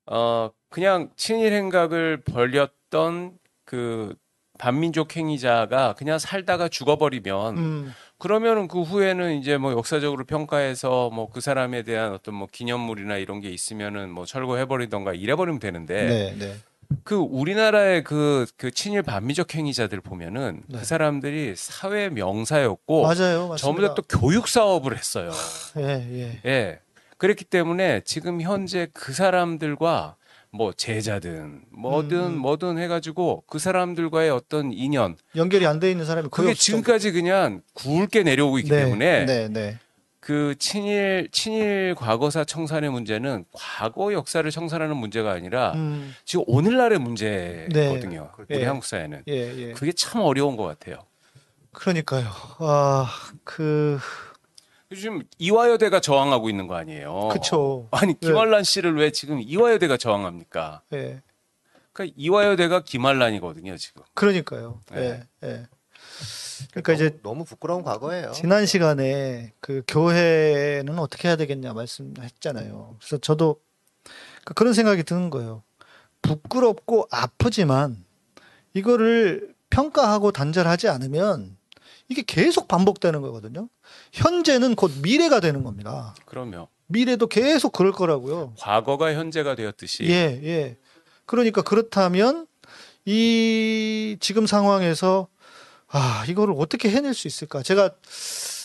S2: 어 그냥 친일 행각을 벌였던 그 반민족 행위자가 그냥 살다가 죽어버리면
S3: 음,
S2: 그러면은 그 후에는 이제 뭐 역사적으로 평가해서 뭐 그 사람에 대한 어떤 뭐 기념물이나 이런 게 있으면은 뭐 철거해버리던가 이래버리면 되는데
S3: 네, 네,
S2: 그 우리나라의 그, 그 친일 반미적 행위자들 보면은
S3: 네.
S2: 그 사람들이 사회 명사였고
S3: 맞아요, 맞습니다.
S2: 전부 다 또 교육 사업을 했어요.
S3: 예, 예,
S2: 예. 그랬기 때문에 지금 현재 그 사람들과 뭐 제자든 뭐든
S3: 음, 음.
S2: 뭐든 해가지고 그 사람들과의 어떤 인연
S3: 연결이 안 돼 있는 사람이 거의
S2: 그게 지금까지 그냥 굵게 내려오고 있기.
S3: 네,
S2: 때문에
S3: 네, 네,
S2: 그 친일 친일 과거사 청산의 문제는 과거 역사를 청산하는 문제가 아니라
S3: 음,
S2: 지금 오늘날의 문제거든요.
S1: 네.
S2: 우리
S3: 예.
S2: 한국 사회는
S3: 예, 예.
S2: 그게 참 어려운 것 같아요.
S3: 그러니까요. 아, 그,
S2: 요즘 이화여대가 저항하고 있는 거 아니에요?
S3: 그쵸.
S2: 아니 김한란 씨를 왜 지금 이화여대가 저항합니까?
S3: 예,
S2: 그러니까 이화여대가 김한란이거든요 지금.
S3: 그러니까요.
S2: 네.
S3: 예, 예. 그러니까 이제
S1: 너무, 너무 부끄러운 과거예요.
S3: 지난 시간에 그 교회는 어떻게 해야 되겠냐 말씀했잖아요. 그래서 저도 그- 그런 생각이 드는 거예요. 부끄럽고 아프지만 이거를 평가하고 단절하지 않으면 이게 계속 반복되는 거거든요. 현재는 곧 미래가 되는 겁니다.
S2: 그러면
S3: 미래도 계속 그럴 거라고요.
S2: 과거가 현재가 되었듯이
S3: 예, 예. 그러니까 그렇다면 이 지금 상황에서 아, 이거를 어떻게 해낼 수 있을까? 제가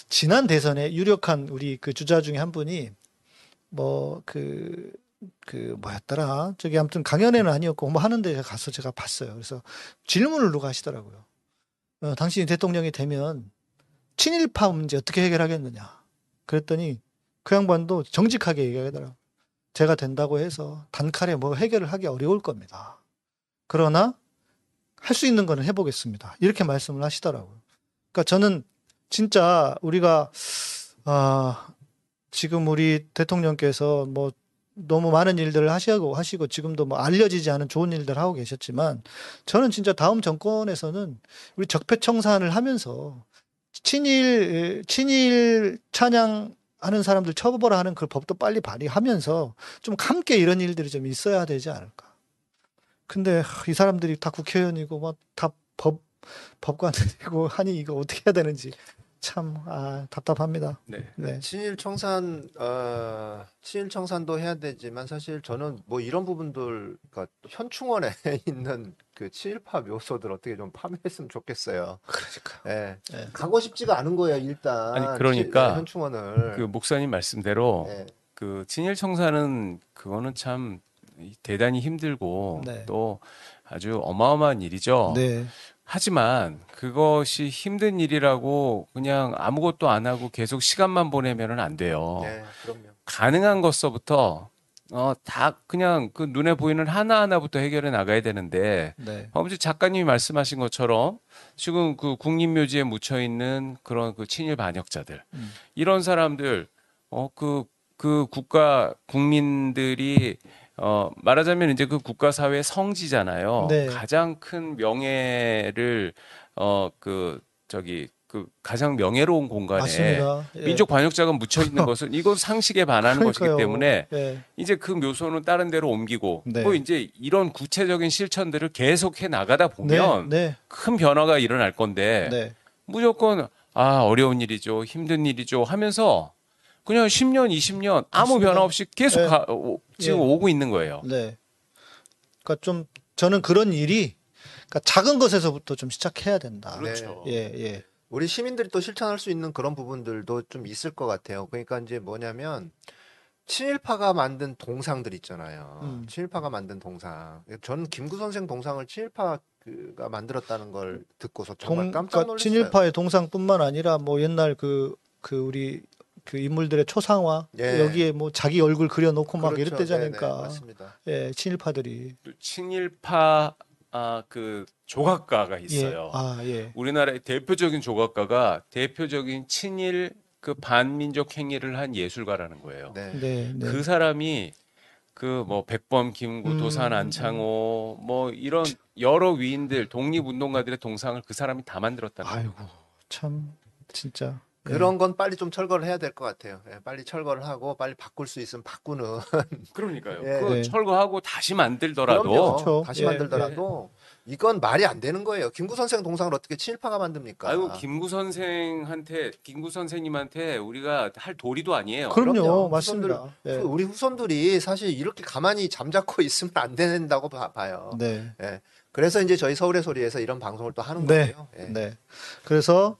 S3: 지난 대선에 유력한 우리 그 주자 중에 한 분이 뭐 그그 뭐였더라? 저기 아무튼 강연회는 아니었고 뭐 하는데 가서 제가 봤어요. 그래서 질문을 누가 하시더라고요. 어, 당신이 대통령이 되면 친일파 문제 어떻게 해결하겠느냐? 그랬더니 그 양반도 정직하게 얘기하더라고요. 제가 된다고 해서 단칼에 뭐 해결을 하기 어려울 겁니다. 그러나 할 수 있는 거는 해보겠습니다. 이렇게 말씀을 하시더라고요. 그러니까 저는 진짜 우리가 아 지금 우리 대통령께서 뭐 너무 많은 일들을 하시고 하시고 지금도 뭐 알려지지 않은 좋은 일들 하고 계셨지만 저는 진짜 다음 정권에서는 우리 적폐청산을 하면서 친일 친일 찬양 하는 사람들 처벌하는 그 법도 빨리 발의하면서 좀 함께 이런 일들이 좀 있어야 되지 않을까. 근데 하, 이 사람들이 다 국회의원이고 뭐다법 법관이고 하니 이거 어떻게 해야 되는지 참 아, 답답합니다.
S2: 네.
S3: 네.
S1: 친일 청산, 어, 친일 청산도 해야 되지만 사실 저는 뭐 이런 부분들, 그러니까 현충원에 있는 그 친일파 묘소들 어떻게 좀 파묘했으면 좋겠어요.
S3: 그러니까.
S1: 예.
S3: 예.
S1: 가고 싶지가 않은 거예요, 일단.
S2: 아니, 그러니까
S1: 친- 현충원을.
S2: 그 목사님 말씀대로
S1: 예.
S2: 그 친일 청산은 그거는 참 대단히 힘들고
S3: 네.
S2: 또 아주 어마어마한 일이죠.
S3: 네.
S2: 하지만 그것이 힘든 일이라고 그냥 아무것도 안 하고 계속 시간만 보내면은 안 돼요.
S1: 예, 그럼요.
S2: 가능한 것서부터 어 다 그냥 그 눈에 보이는 하나 하나부터 해결해 나가야 되는데
S3: 네.
S2: 아무튼 작가님이 말씀하신 것처럼 지금 그 국립묘지에 묻혀 있는 그런 그 친일 반역자들
S3: 음.
S2: 이런 사람들 어그그 국가 국민들이 어 말하자면 이제 그 국가 사회의 성지잖아요.
S3: 네.
S2: 가장 큰 명예를 어 그 저기 그 가장 명예로운 공간에.
S3: 예.
S2: 민족 반역자가 묻혀 있는 것은 이건 상식에 반하는 것이기
S3: 그러니까요.
S2: 때문에
S3: 예.
S2: 이제 그 묘소는 다른 데로 옮기고
S3: 네.
S2: 뭐 이제 이런 구체적인 실천들을 계속해 나가다
S3: 네.
S2: 보면
S3: 네.
S2: 큰 변화가 일어날 건데
S3: 네.
S2: 무조건 아 어려운 일이죠 힘든 일이죠 하면서 그냥 10년 20년 아무
S3: 맞습니다.
S2: 변화 없이 계속
S3: 네.
S2: 가- 오- 지금
S3: 예.
S2: 오고 있는 거예요.
S3: 네. 그러니까 좀 저는 그런 일이 그러니까 작은 것에서부터 좀 시작해야 된다.
S2: 그렇죠.
S3: 예, 예.
S1: 우리 시민들이 또 실천할 수 있는 그런 부분들도 좀 있을 것 같아요. 그러니까 이제 뭐냐면 친일파가 만든 동상들 있잖아요.
S3: 음.
S1: 친일파가 만든 동상. 저는 김구 선생 동상을 친일파가 만들었다는 걸 듣고서 정말
S3: 동,
S1: 깜짝
S3: 그러니까
S1: 놀랐어요.
S3: 친일파의 동상뿐만 아니라 뭐 옛날 그그 우리 그 인물들의 초상화
S1: 예.
S3: 여기에 뭐 자기 얼굴 그려놓고 막
S1: 그렇죠.
S3: 이랬대지
S1: 네네,
S3: 않을까.
S1: 맞습니다.
S3: 예, 친일파들이
S2: 친일파 아, 그 조각가가
S3: 예,
S2: 있어요.
S3: 아 예,
S2: 우리나라의 대표적인 조각가가 대표적인 친일 그 반민족 행위를 한 예술가라는 거예요.
S1: 네.
S3: 네, 네.
S2: 그 사람이 그 뭐 백범, 김구,
S3: 음,
S2: 도산, 안창호 뭐 이런 여러 위인들 독립운동가들의 동상을 그 사람이 다 만들었다는 거예요.
S3: 아이고 참 진짜 예.
S1: 그런 건 빨리 좀 철거를 해야 될 것 같아요. 예, 빨리 철거를 하고 빨리 바꿀 수 있으면 바꾸는.
S2: 그러니까요.
S1: 예.
S2: 그
S3: 네.
S2: 철거하고 다시 만들더라도
S1: 그럼요.
S3: 그렇죠.
S1: 다시
S3: 예,
S1: 만들더라도 이건 말이 안 되는 거예요. 김구 선생 동상을 어떻게 친일파가 만듭니까?
S2: 아이고 김구 선생한테 김구 선생님한테 우리가 할 도리도 아니에요.
S3: 그럼요,
S1: 그럼요.
S3: 맞습니다.
S1: 그
S3: 예.
S1: 우리 후손들이 사실 이렇게 가만히 잠자코 있으면 안 된다고 봐- 봐요.
S3: 네,
S1: 예. 그래서 이제 저희 서울의 소리에서 이런 방송을 또 하는
S3: 네.
S1: 거예요. 예.
S3: 네. 그래서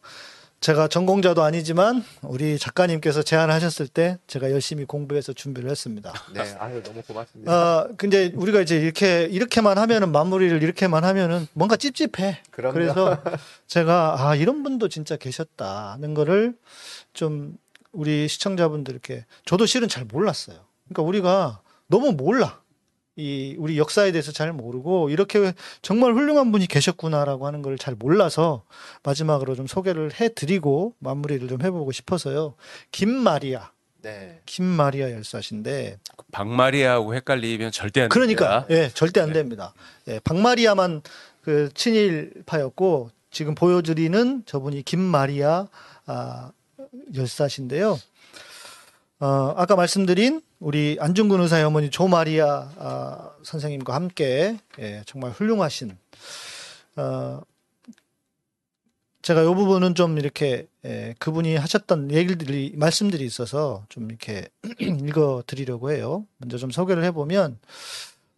S3: 제가 전공자도 아니지만 우리 작가님께서 제안하셨을 때 제가 열심히 공부해서 준비를 했습니다.
S1: 네. 아유 너무 고맙습니다.
S3: 아, 근데 우리가 이제 이렇게 이렇게만 하면은 마무리를 이렇게만 하면은 뭔가 찝찝해.
S1: 그럼요.
S3: 그래서 제가 아 이런 분도 진짜 계셨다는 거를 좀 우리 시청자분들께 저도 실은 잘 몰랐어요. 그러니까 우리가 너무 몰라. 이 우리 역사에 대해서 잘 모르고 이렇게 정말 훌륭한 분이 계셨구나라고 하는 걸 잘 몰라서 마지막으로 좀 소개를 해드리고 마무리를 좀 해보고 싶어서요. 김마리아,
S1: 네.
S3: 김마리아 열사신데
S2: 박마리아하고 헷갈리면 절대 안
S3: 그러니까
S2: 됩니다.
S3: 예 절대 안
S2: 네.
S3: 됩니다. 예 박마리아만 그 친일파였고 지금 보여드리는 저분이 김마리아 아, 열사신데요. 어, 아까 말씀드린 우리 안중근 의사의 어머니 조마리아 아, 선생님과 함께 예, 정말 훌륭하신 어, 제가 이 부분은 좀 이렇게 예, 그분이 하셨던 얘기들이 말씀들이 있어서 좀 이렇게 읽어 드리려고 해요. 먼저 좀 소개를 해보면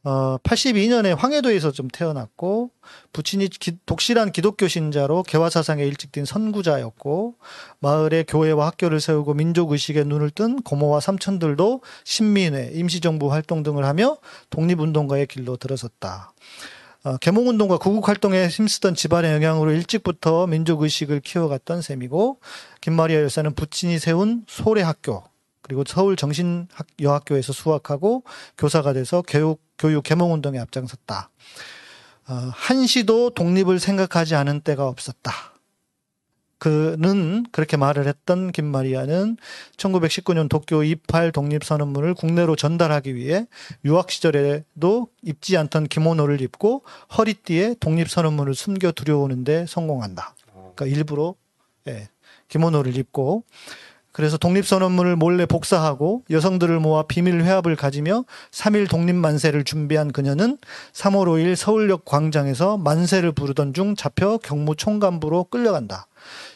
S3: 어, 82년에 황해도에서 좀 태어났고 부친이 기- 독실한 기독교 신자로 개화 사상에 일찍 뛴 선구자였고 마을에 교회와 학교를 세우고 민족 의식에 눈을 뜬 고모와 삼촌들도 신민회, 임시정부 활동 등을 하며 독립운동가의 길로 들어섰다. 어, 개몽운동과 구국활동에 힘쓰던 집안의 영향으로 일찍부터 민족의식을 키워갔던 셈이고 김마리아 열사는 부친이 세운 소래학교 그리고 서울 정신여학교에서 수학하고 교사가 돼서 교육, 교육 개몽 운동에 앞장섰다. 어, 한시도 독립을 생각하지 않은 때가 없었다. 그는 그렇게 말을 했던 김마리아는 1919년 도쿄 28 독립선언문을 국내로 전달하기 위해 유학 시절에도 입지 않던 기모노를 입고 허리띠에 독립선언문을 숨겨 들여오는데 성공한다. 그러니까 일부러 예, 기모노를 입고 그래서 독립선언문을 몰래 복사하고 여성들을 모아 비밀 회합을 가지며 3일 독립만세를 준비한 그녀는 3월 5일 서울역 광장에서 만세를 부르던 중 잡혀 경무 총감부로 끌려간다.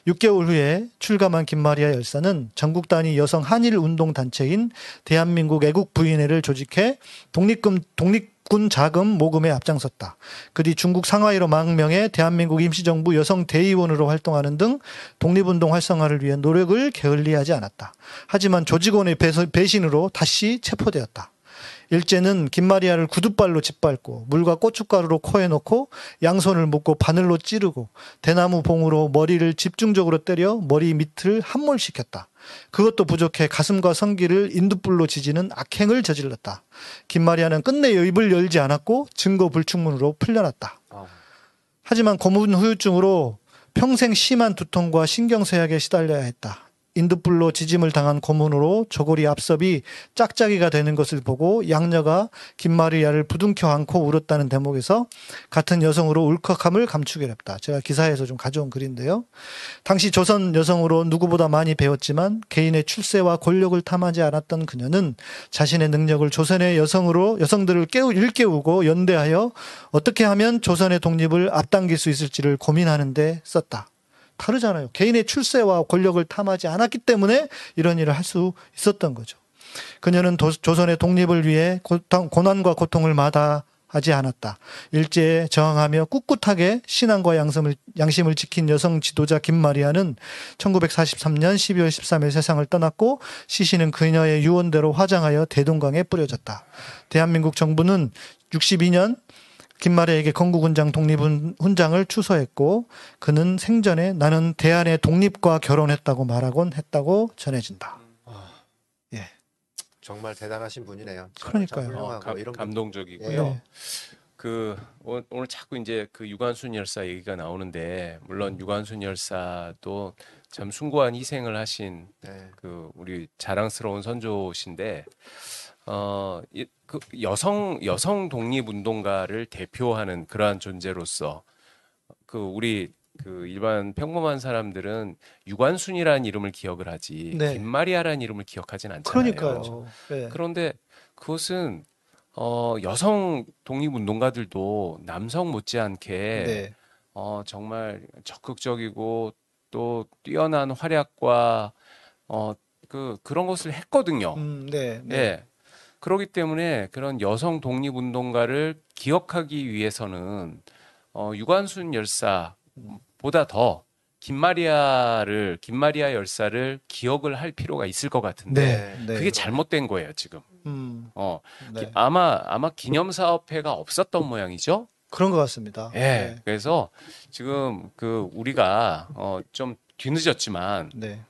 S3: 6개월 후에 출감한 김마리아 열사는 전국 단위 여성 한일 운동 단체인 대한민국 애국 부인회를 조직해 독립금 독립 군 자금 모금에 앞장섰다. 그 뒤 중국 상하이로 망명해 대한민국 임시정부 여성 대의원으로 활동하는 등 독립운동 활성화를 위해 노력을 게을리하지 않았다. 하지만 조직원의 배신으로 다시 체포되었다. 일제는 김마리아를 구두발로 짓밟고 물과 고춧가루로 코에 넣고 양손을 묶고 바늘로 찌르고 대나무 봉으로 머리를 집중적으로 때려 머리 밑을 함몰시켰다. 그것도 부족해 가슴과 성기를 인두불로 지지는 악행을 저질렀다. 김마리아는 끝내 입을 열지 않았고 증거 불충분으로 풀려났다.
S1: 어.
S3: 하지만 고문 후유증으로 평생 심한 두통과 신경쇠약에 시달려야 했다. 인두불로 지짐을 당한 고문으로 저고리 앞섭이 짝짝이가 되는 것을 보고 양녀가 김마리아를 부둥켜 안고 울었다는 대목에서 같은 여성으로 울컥함을 감추게 됐다. 제가 기사에서 좀 가져온 글인데요. 당시 조선 여성으로 누구보다 많이 배웠지만 개인의 출세와 권력을 탐하지 않았던 그녀는 자신의 능력을 조선의 여성으로 여성들을 깨우 일깨우고 연대하여 어떻게 하면 조선의 독립을 앞당길 수 있을지를 고민하는데 썼다. 다르잖아요. 개인의 출세와 권력을 탐하지 않았기 때문에 이런 일을 할 수 있었던 거죠. 그녀는 도- 조선의 독립을 위해 고통- 고난과 고통을 마다하며 하지 않았다. 일제에 저항하며 꿋꿋하게 신앙과 양심을, 양심을 지킨 여성 지도자 김마리아는 1943년 12월 13일 세상을 떠났고 시신은 그녀의 유언대로 화장하여 대동강에 뿌려졌다. 대한민국 정부는 62년 김마리아에게 건국훈장 독립훈장을 추서했고 그는 생전에 나는 대한의 독립과 결혼했다고 말하곤 했다고 전해진다.
S1: 정말 대단하신 분이네요. 참-
S3: 그러니까요.
S1: 참
S2: 어, 감,
S1: 이런 분.
S2: 감동적이고요.
S3: 네.
S2: 그 오- 오늘 자꾸 이제 그 유관순 열사 얘기가 나오는데 물론 유관순 열사도 참 숭고한 희생을 하신
S1: 네.
S2: 그 우리 자랑스러운 선조신데 어, 이- 그 여성 여성 독립 운동가를 대표하는 그러한 존재로서 그 우리 그 일반 평범한 사람들은 유관순이라는 이름을 기억을 하지
S3: 네.
S2: 김마리아라는 이름을 기억하진 않잖아요.
S3: 그러니까요. 네.
S2: 그런데 그것은 어, 여성 독립 운동가들도 남성 못지않게
S3: 네.
S2: 어, 정말 적극적이고 또 뛰어난 활약과 어, 그 그런 것을 했거든요.
S3: 음, 네. 네.
S2: 예. 그렇기 때문에 그런 여성 독립 운동가를 기억하기 위해서는 어, 유관순 열사보다 더 김마리아를 김마리아 열사를 기억을 할 필요가 있을 것 같은데
S3: 네. 네.
S2: 그게 잘못된 거예요 지금.
S3: 음,
S2: 어,
S3: 네.
S2: 기- 아마 아마 기념사업회가 없었던 모양이죠.
S3: 그런 것 같습니다.
S2: 예. 그래서 지금 그 우리가 어, 좀 뒤늦었지만
S3: 네.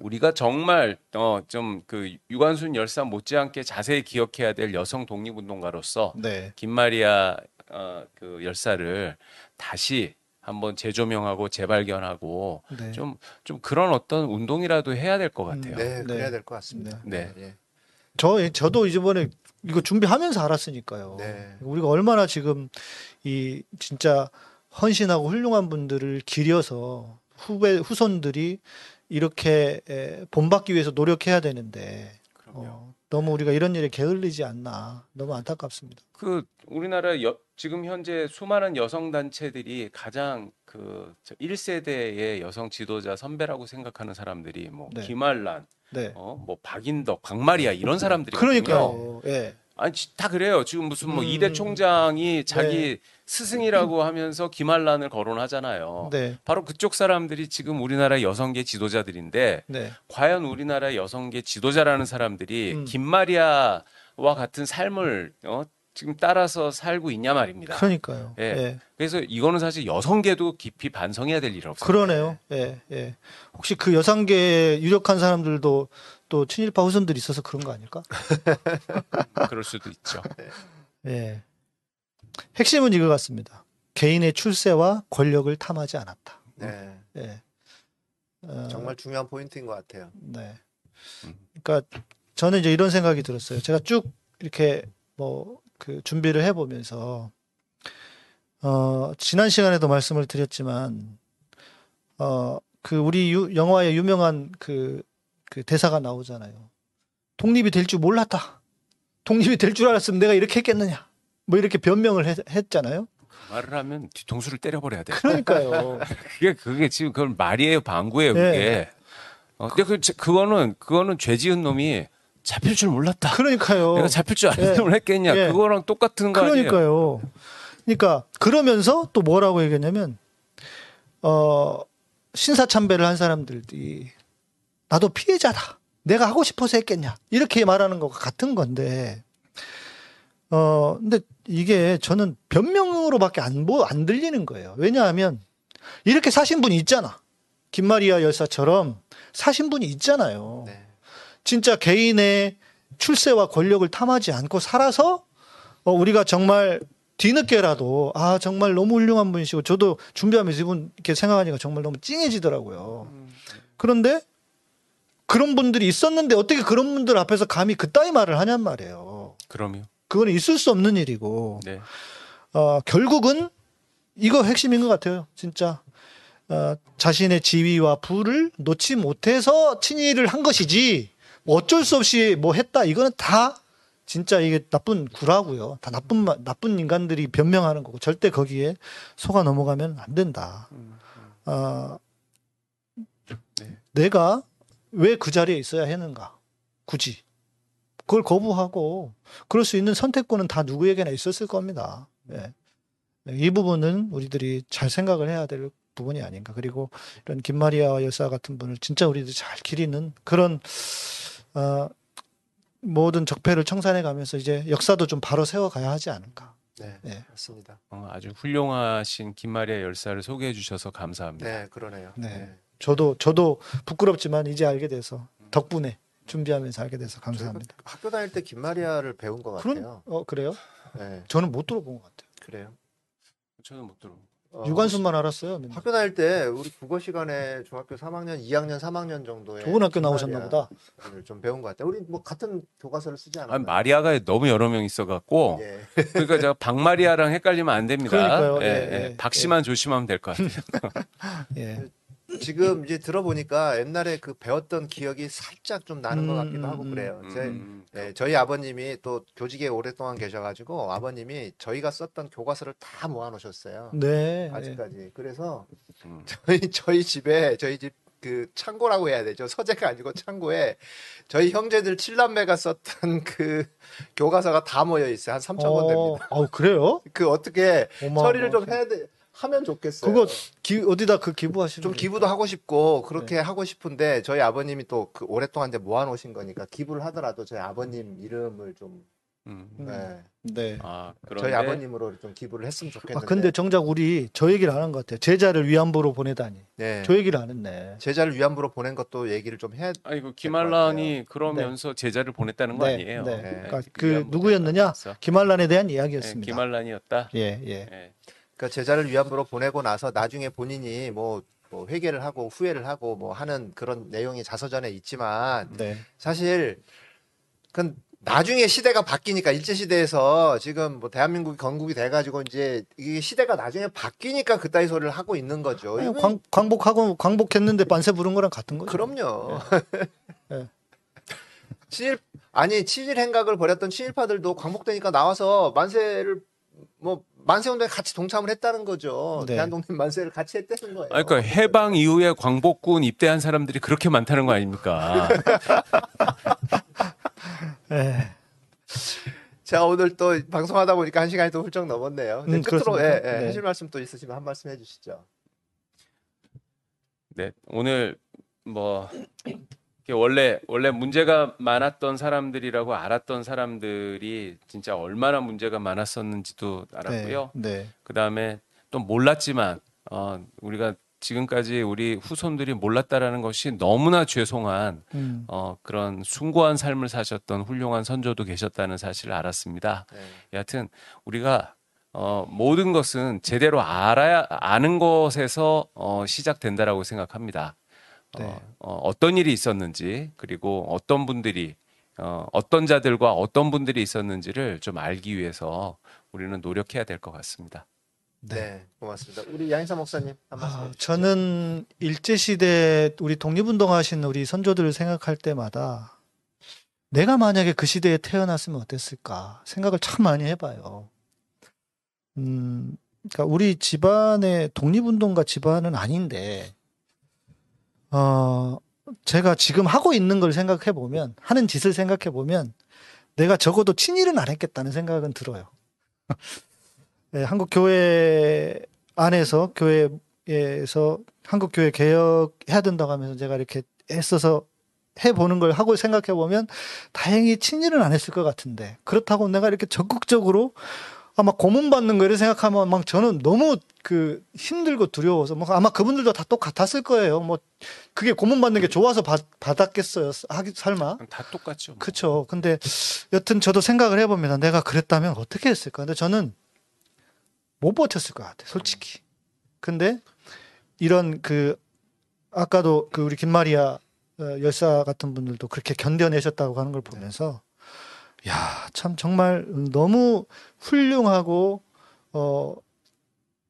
S2: 우리가 정말 어, 좀 그 유관순 열사 못지않게 자세히 기억해야 될 여성 독립운동가로서
S3: 네.
S2: 김마리아 어, 그 열사를 다시 한번 재조명하고 재발견하고
S3: 네.
S2: 좀좀 그런 어떤 운동이라도 해야 될 것 같아요.
S1: 네,
S3: 네.
S1: 그래야 될 것 같습니다.
S2: 네.
S1: 예.
S3: 저 저도 이번에 이거 준비하면서 알았으니까요.
S1: 네.
S3: 우리가 얼마나 지금 이 진짜 헌신하고 훌륭한 분들을 기려서 후배 후손들이 이렇게 에, 본받기 위해서 노력해야 되는데. 어, 너무 우리가 이런 일에 게을리지 않나 너무 안타깝습니다.
S2: 그 우리나라 여, 지금 현재 수많은 여성 단체들이 가장 그 1세대의 여성 지도자 선배라고 생각하는 사람들이 뭐
S3: 네.
S2: 김알란,
S3: 네.
S2: 어, 뭐 박인덕, 박마리아 이런 사람들이
S3: 그러니까요. 예.
S2: 아니 지- 다 그래요. 지금 무슨 뭐
S3: 음.
S2: 이대 총장이 자기
S3: 네.
S2: 스승이라고 하면서 김알란을 거론하잖아요.
S3: 네.
S2: 바로 그쪽 사람들이 지금 우리나라 여성계 지도자들인데
S3: 네.
S2: 과연 우리나라 여성계 지도자라는 사람들이
S3: 음.
S2: 김마리아와 같은 삶을 어, 지금 따라서 살고 있냐 말입니다.
S3: 그러니까요.
S2: 예.
S3: 예.
S2: 그래서 이거는 사실 여성계도 깊이 반성해야 될 일 없어요.
S3: 그러네요. 예, 예. 혹시 그 여성계에 유력한 사람들도 또 친일파 후손들이 있어서 그런 거 아닐까?
S2: 그럴 수도 있죠.
S3: 예. 핵심은 이거 같습니다. 개인의 출세와 권력을 탐하지 않았다.
S1: 네.
S3: 예. 어,
S1: 정말 중요한 포인트인 것 같아요.
S3: 네.
S2: 음.
S3: 그러니까 저는 이제 이런 생각이 들었어요. 제가 쭉 이렇게 뭐 그 준비를 해보면서 어 지난 시간에도 말씀을 드렸지만 어 그 우리 유, 영화에 유명한 그, 그 대사가 나오잖아요. 독립이 될 줄 몰랐다. 독립이 될 줄 알았으면 내가 이렇게 했겠느냐. 뭐 이렇게 변명을 했, 했잖아요.
S2: 그 말을 하면 뒤통수를 때려버려야 돼.
S3: 그러니까요.
S2: 그게 그게 지금 그건 말이에요, 방구예요,
S3: 네.
S2: 그게. 어, 근데 그 그거는 그거는 죄지은 놈이 잡힐 줄 몰랐다.
S3: 그러니까요.
S2: 내가 잡힐 줄
S3: 예.
S2: 알았으면 했겠냐?
S3: 예.
S2: 그거랑 똑같은 거 아니에요?
S3: 그러니까요. 그러니까 그러면서 또 뭐라고 얘기했냐면 어 신사참배를 한 사람들이 나도 피해자다. 내가 하고 싶어서 했겠냐. 이렇게 말하는 것과 같은 건데 어 근데 이게 저는 변명으로밖에 안, 보, 안 들리는 거예요. 왜냐하면 이렇게 사신 분이 있잖아. 김마리아 열사처럼 사신 분이 있잖아요.
S1: 네.
S3: 진짜 개인의 출세와 권력을 탐하지 않고 살아서 어, 우리가 정말 뒤늦게라도 아 정말 너무 훌륭한 분이시고 저도 준비하면서 이분 이렇게 생각하니까 정말 너무 찡해지더라고요. 그런데 그런 분들이 있었는데 어떻게 그런 분들 앞에서 감히 그따위 말을 하냔 말이에요.
S2: 그럼요.
S3: 그거는 있을 수 없는 일이고
S2: 네.
S3: 어, 결국은 이거 핵심인 것 같아요. 진짜 어, 자신의 지위와 부를 놓지 못해서 친일을 한 것이지 뭐 어쩔 수 없이 뭐 했다 이거는 다 진짜 이게 나쁜 구라고요. 다 나쁜 마- 나쁜 인간들이 변명하는 거고 절대 거기에 속아 넘어가면 안 된다. 어,
S2: 네.
S3: 내가 왜 그 자리에 있어야 했는가? 굳이 그걸 거부하고 그럴 수 있는 선택권은 다 누구에게나 있었을 겁니다. 예. 이 부분은 우리들이 잘 생각을 해야 될 부분이 아닌가. 그리고 이런 김마리아 여사 같은 분을 진짜 우리들이 잘 기리는 그런 어, 모든 적폐를 청산해 가면서 이제 역사도 좀 바로 세워 가야 하지 않을까.
S1: 네,
S3: 네.
S1: 맞습니다.
S2: 어, 아주 훌륭하신 김마리아 열사를 소개해 주셔서 감사합니다.
S1: 네, 그러네요.
S3: 네. 저도 저도 부끄럽지만 이제 알게 돼서 덕분에 준비하면서 알게 돼서 감사합니다.
S1: 학교 다닐 때 김마리아를 배운 것 같아요.
S3: 그런 어 그래요?
S1: 네,
S3: 저는 못 들어본 것 같아요.
S1: 그래요.
S2: 저는 못 들어.
S1: 어,
S3: 유관순만 알았어요. 맨날.
S1: 학교 다닐 때 우리 국어 시간에 중학교 3학년, 2학년, 3학년 정도에
S3: 좋은 학교 나오셨나 보다.
S1: 김마리아를 좀 배운 것 같아요. 우리 뭐 같은 교과서를 쓰지 않았나요?
S2: 아, 마리아가 너무 여러 명 있어갖고
S1: 예.
S2: 그러니까 제가 박마리아랑 헷갈리면 안 됩니다.
S3: 그러니까요.
S2: 예,
S3: 예,
S2: 예.
S3: 예.
S2: 박씨만 조심하면 될 것 같아요.
S3: 예.
S1: 지금 이제 들어보니까 옛날에 그 배웠던 기억이 살짝 좀 나는 것
S3: 음,
S1: 같기도 하고
S3: 음,
S1: 그래요. 제,
S2: 음,
S1: 네, 저희 아버님이 또 교직에 오랫동안 계셔가지고 아버님이 저희가 썼던 교과서를 다 모아놓으셨어요.
S3: 네.
S1: 아직까지. 그래서
S2: 음.
S1: 저희 저희 집에 저희 집 그 창고라고 해야 되죠. 서재가 아니고 창고에 저희 형제들 칠남매가 썼던 그 교과서가 다 모여 있어요. 한 3천 권 됩니다.
S3: 어, 그래요?
S1: 그 어떻게
S3: 어마어마하다.
S1: 처리를 좀 해야 돼 하면 좋겠어요.
S3: 그거 기, 어디다 그 기부하시는
S1: 좀? 기부도 하고 싶고 그렇게
S3: 네.
S1: 하고 싶은데 저희 아버님이 또 그 오랫동안 이제 모아 놓으신 거니까 기부를 하더라도 저희 아버님 이름을 좀
S2: 음.
S3: 음.
S1: 네,
S3: 네.
S2: 아, 그런데
S1: 저희 아버님으로 좀 기부를 했으면
S3: 아
S1: 좋겠는데.
S3: 근데 정작 우리 저 얘기를 안 한 것 같아요. 제자를 위안부로 보내다니.
S1: 네.
S3: 저 얘기를 안 했네.
S1: 제자를 위안부로 보낸 것도 얘기를 좀 해야.
S2: 아니 그 김알란이 그러면서 제자를 보냈다는 거
S3: 네,
S2: 아니에요?
S3: 네.
S2: 예,
S3: 그러니까 그그 누구였느냐? 김한란에 대한
S2: 예,
S3: 이야기였습니다.
S2: 김알란이었다.
S3: 예, 예.
S2: 예.
S1: 그러니까 제자를 위안부로 보내고 나서 나중에 본인이 뭐, 뭐 회개를 하고 후회를 하고 뭐 하는 그런 내용이 자서전에 있지만
S3: 네.
S1: 사실 그건 나중에 시대가 바뀌니까 일제 시대에서 지금 뭐 대한민국이 건국이 돼가지고 이제 이게 시대가 나중에 바뀌니까 그따위 소리를 하고 있는 거죠.
S3: 아니, 광, 광복하고 광복했는데 반세 부른 거랑 같은 거죠.
S1: 그럼요.
S3: 예.
S1: 친일 아니 친일 행각을 벌였던 친일파들도 광복되니까 나와서 만세를 뭐 만세 운동에 같이 동참을 했다는 거죠.
S3: 네.
S1: 대한독립 만세를 같이 했다는 거예요.
S2: 아니, 그러니까 해방 이후에 광복군 입대한 사람들이 그렇게 많다는 거 아닙니까?
S3: 예.
S1: 자 오늘 또 방송하다 보니까 한 시간이 또 훌쩍 넘었네요. 네,
S3: 음,
S1: 끝으로? 예, 예,
S3: 네.
S1: 하실 말씀 또 있으시면 한 말씀 해주시죠.
S2: 네, 오늘 뭐 원래 원래 문제가 많았던 사람들이라고 알았던 사람들이 진짜 얼마나 문제가 많았었는지도 알았고요.
S3: 네. 네.
S2: 그 다음에 또 몰랐지만 어, 우리가 지금까지 우리 후손들이 몰랐다라는 것이 너무나 죄송한
S3: 음.
S2: 어, 그런 숭고한 삶을 사셨던 훌륭한 선조도 계셨다는 사실을 알았습니다.
S1: 네.
S2: 여하튼 우리가 어, 모든 것은 제대로 알아야 아는 것에서 어, 시작된다라고 생각합니다.
S3: 네.
S2: 어, 어, 어떤 일이 있었는지 그리고 어떤 분들이 어, 어떤 자들과 어떤 분들이 있었는지를 좀 알기 위해서 우리는 노력해야 될 것 같습니다.
S1: 네. 고맙습니다. 우리 양인사 목사님 한 말씀.
S3: 아. 저는 일제 시대 우리 독립운동하신 우리 선조들을 생각할 때마다 내가 만약에 그 시대에 태어났으면 어땠을까 생각을 참 많이 해봐요. 음, 그러니까 우리 집안의 독립운동가 집안은 아닌데, 어, 제가 지금 하고 있는 걸 생각해 보면, 하는 짓을 생각해 보면, 내가 적어도 친일은 안 했겠다는 생각은 들어요. 네, 한국 교회 안에서 교회에서 한국 교회 개혁해야 된다고 하면서 제가 이렇게 애써서 해보는 걸 하고 생각해 보면 다행히 친일은 안 했을 것 같은데 그렇다고 내가 이렇게 적극적으로 아마 고문 받는 거를 생각하면 막 저는 너무 그 힘들고 두려워서 뭐 아마 그분들도 다 똑같았을 거예요. 뭐 그게 고문 받는 게 좋아서 받, 받았겠어요. 하기 설마.
S2: 다 똑같죠. 뭐.
S3: 그렇죠. 근데 여튼 저도 생각을 해봅니다. 내가 그랬다면 어떻게 했을까? 근데 저는 못 버텼을 것 같아, 솔직히. 근데 이런 그 아까도 그 우리 김마리아 어, 열사 같은 분들도 그렇게 견뎌내셨다고 하는 걸 보면서 야, 참 정말 너무 훌륭하고 어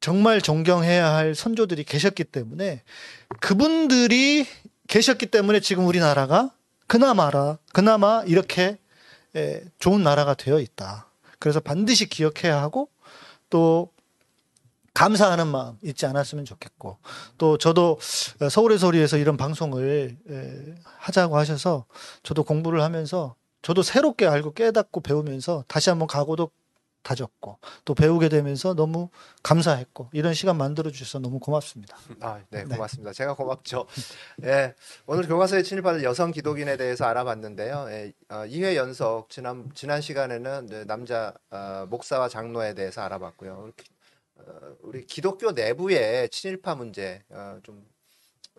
S3: 정말 존경해야 할 선조들이 계셨기 때문에 그분들이 계셨기 때문에 지금 우리나라가 그나마라 그나마 이렇게 에, 좋은 나라가 되어 있다. 그래서 반드시 기억해야 하고 또 감사하는 마음 잊지 않았으면 좋겠고 또 저도 서울의 소리에서 이런 방송을 에, 하자고 하셔서 저도 공부를 하면서 저도 새롭게 알고 깨닫고 배우면서 다시 한번 각오도 다졌고 또 배우게 되면서 너무 감사했고 이런 시간 만들어 주셔서 너무 고맙습니다.
S1: 아, 네,
S3: 네.
S1: 고맙습니다. 제가 고맙죠. 예, 오늘 교과서에 친일받을 여성 기독인에 대해서 알아봤는데요. 예, 어, 2회 연속 지난 지난 시간에는 네, 남자 어, 목사와 장로에 대해서 알아봤고요. 우리, 기- 어, 우리 기독교 내부의 친일파 문제 어, 좀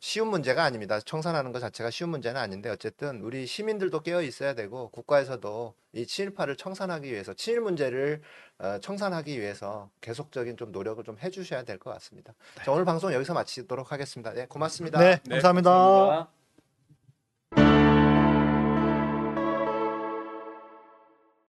S1: 쉬운 문제가 아닙니다. 청산하는 것 자체가 쉬운 문제는 아닌데 어쨌든 우리 시민들도 깨어 있어야 되고 국가에서도 이 친일파를 청산하기 위해서 친일 문제를 어, 청산하기 위해서 계속적인 좀 노력을 좀 해주셔야 될 것 같습니다. 자, 오늘 방송 여기서 마치도록 하겠습니다. 네, 고맙습니다.
S3: 네,
S2: 네,
S3: 감사합니다.
S2: 감사합니다.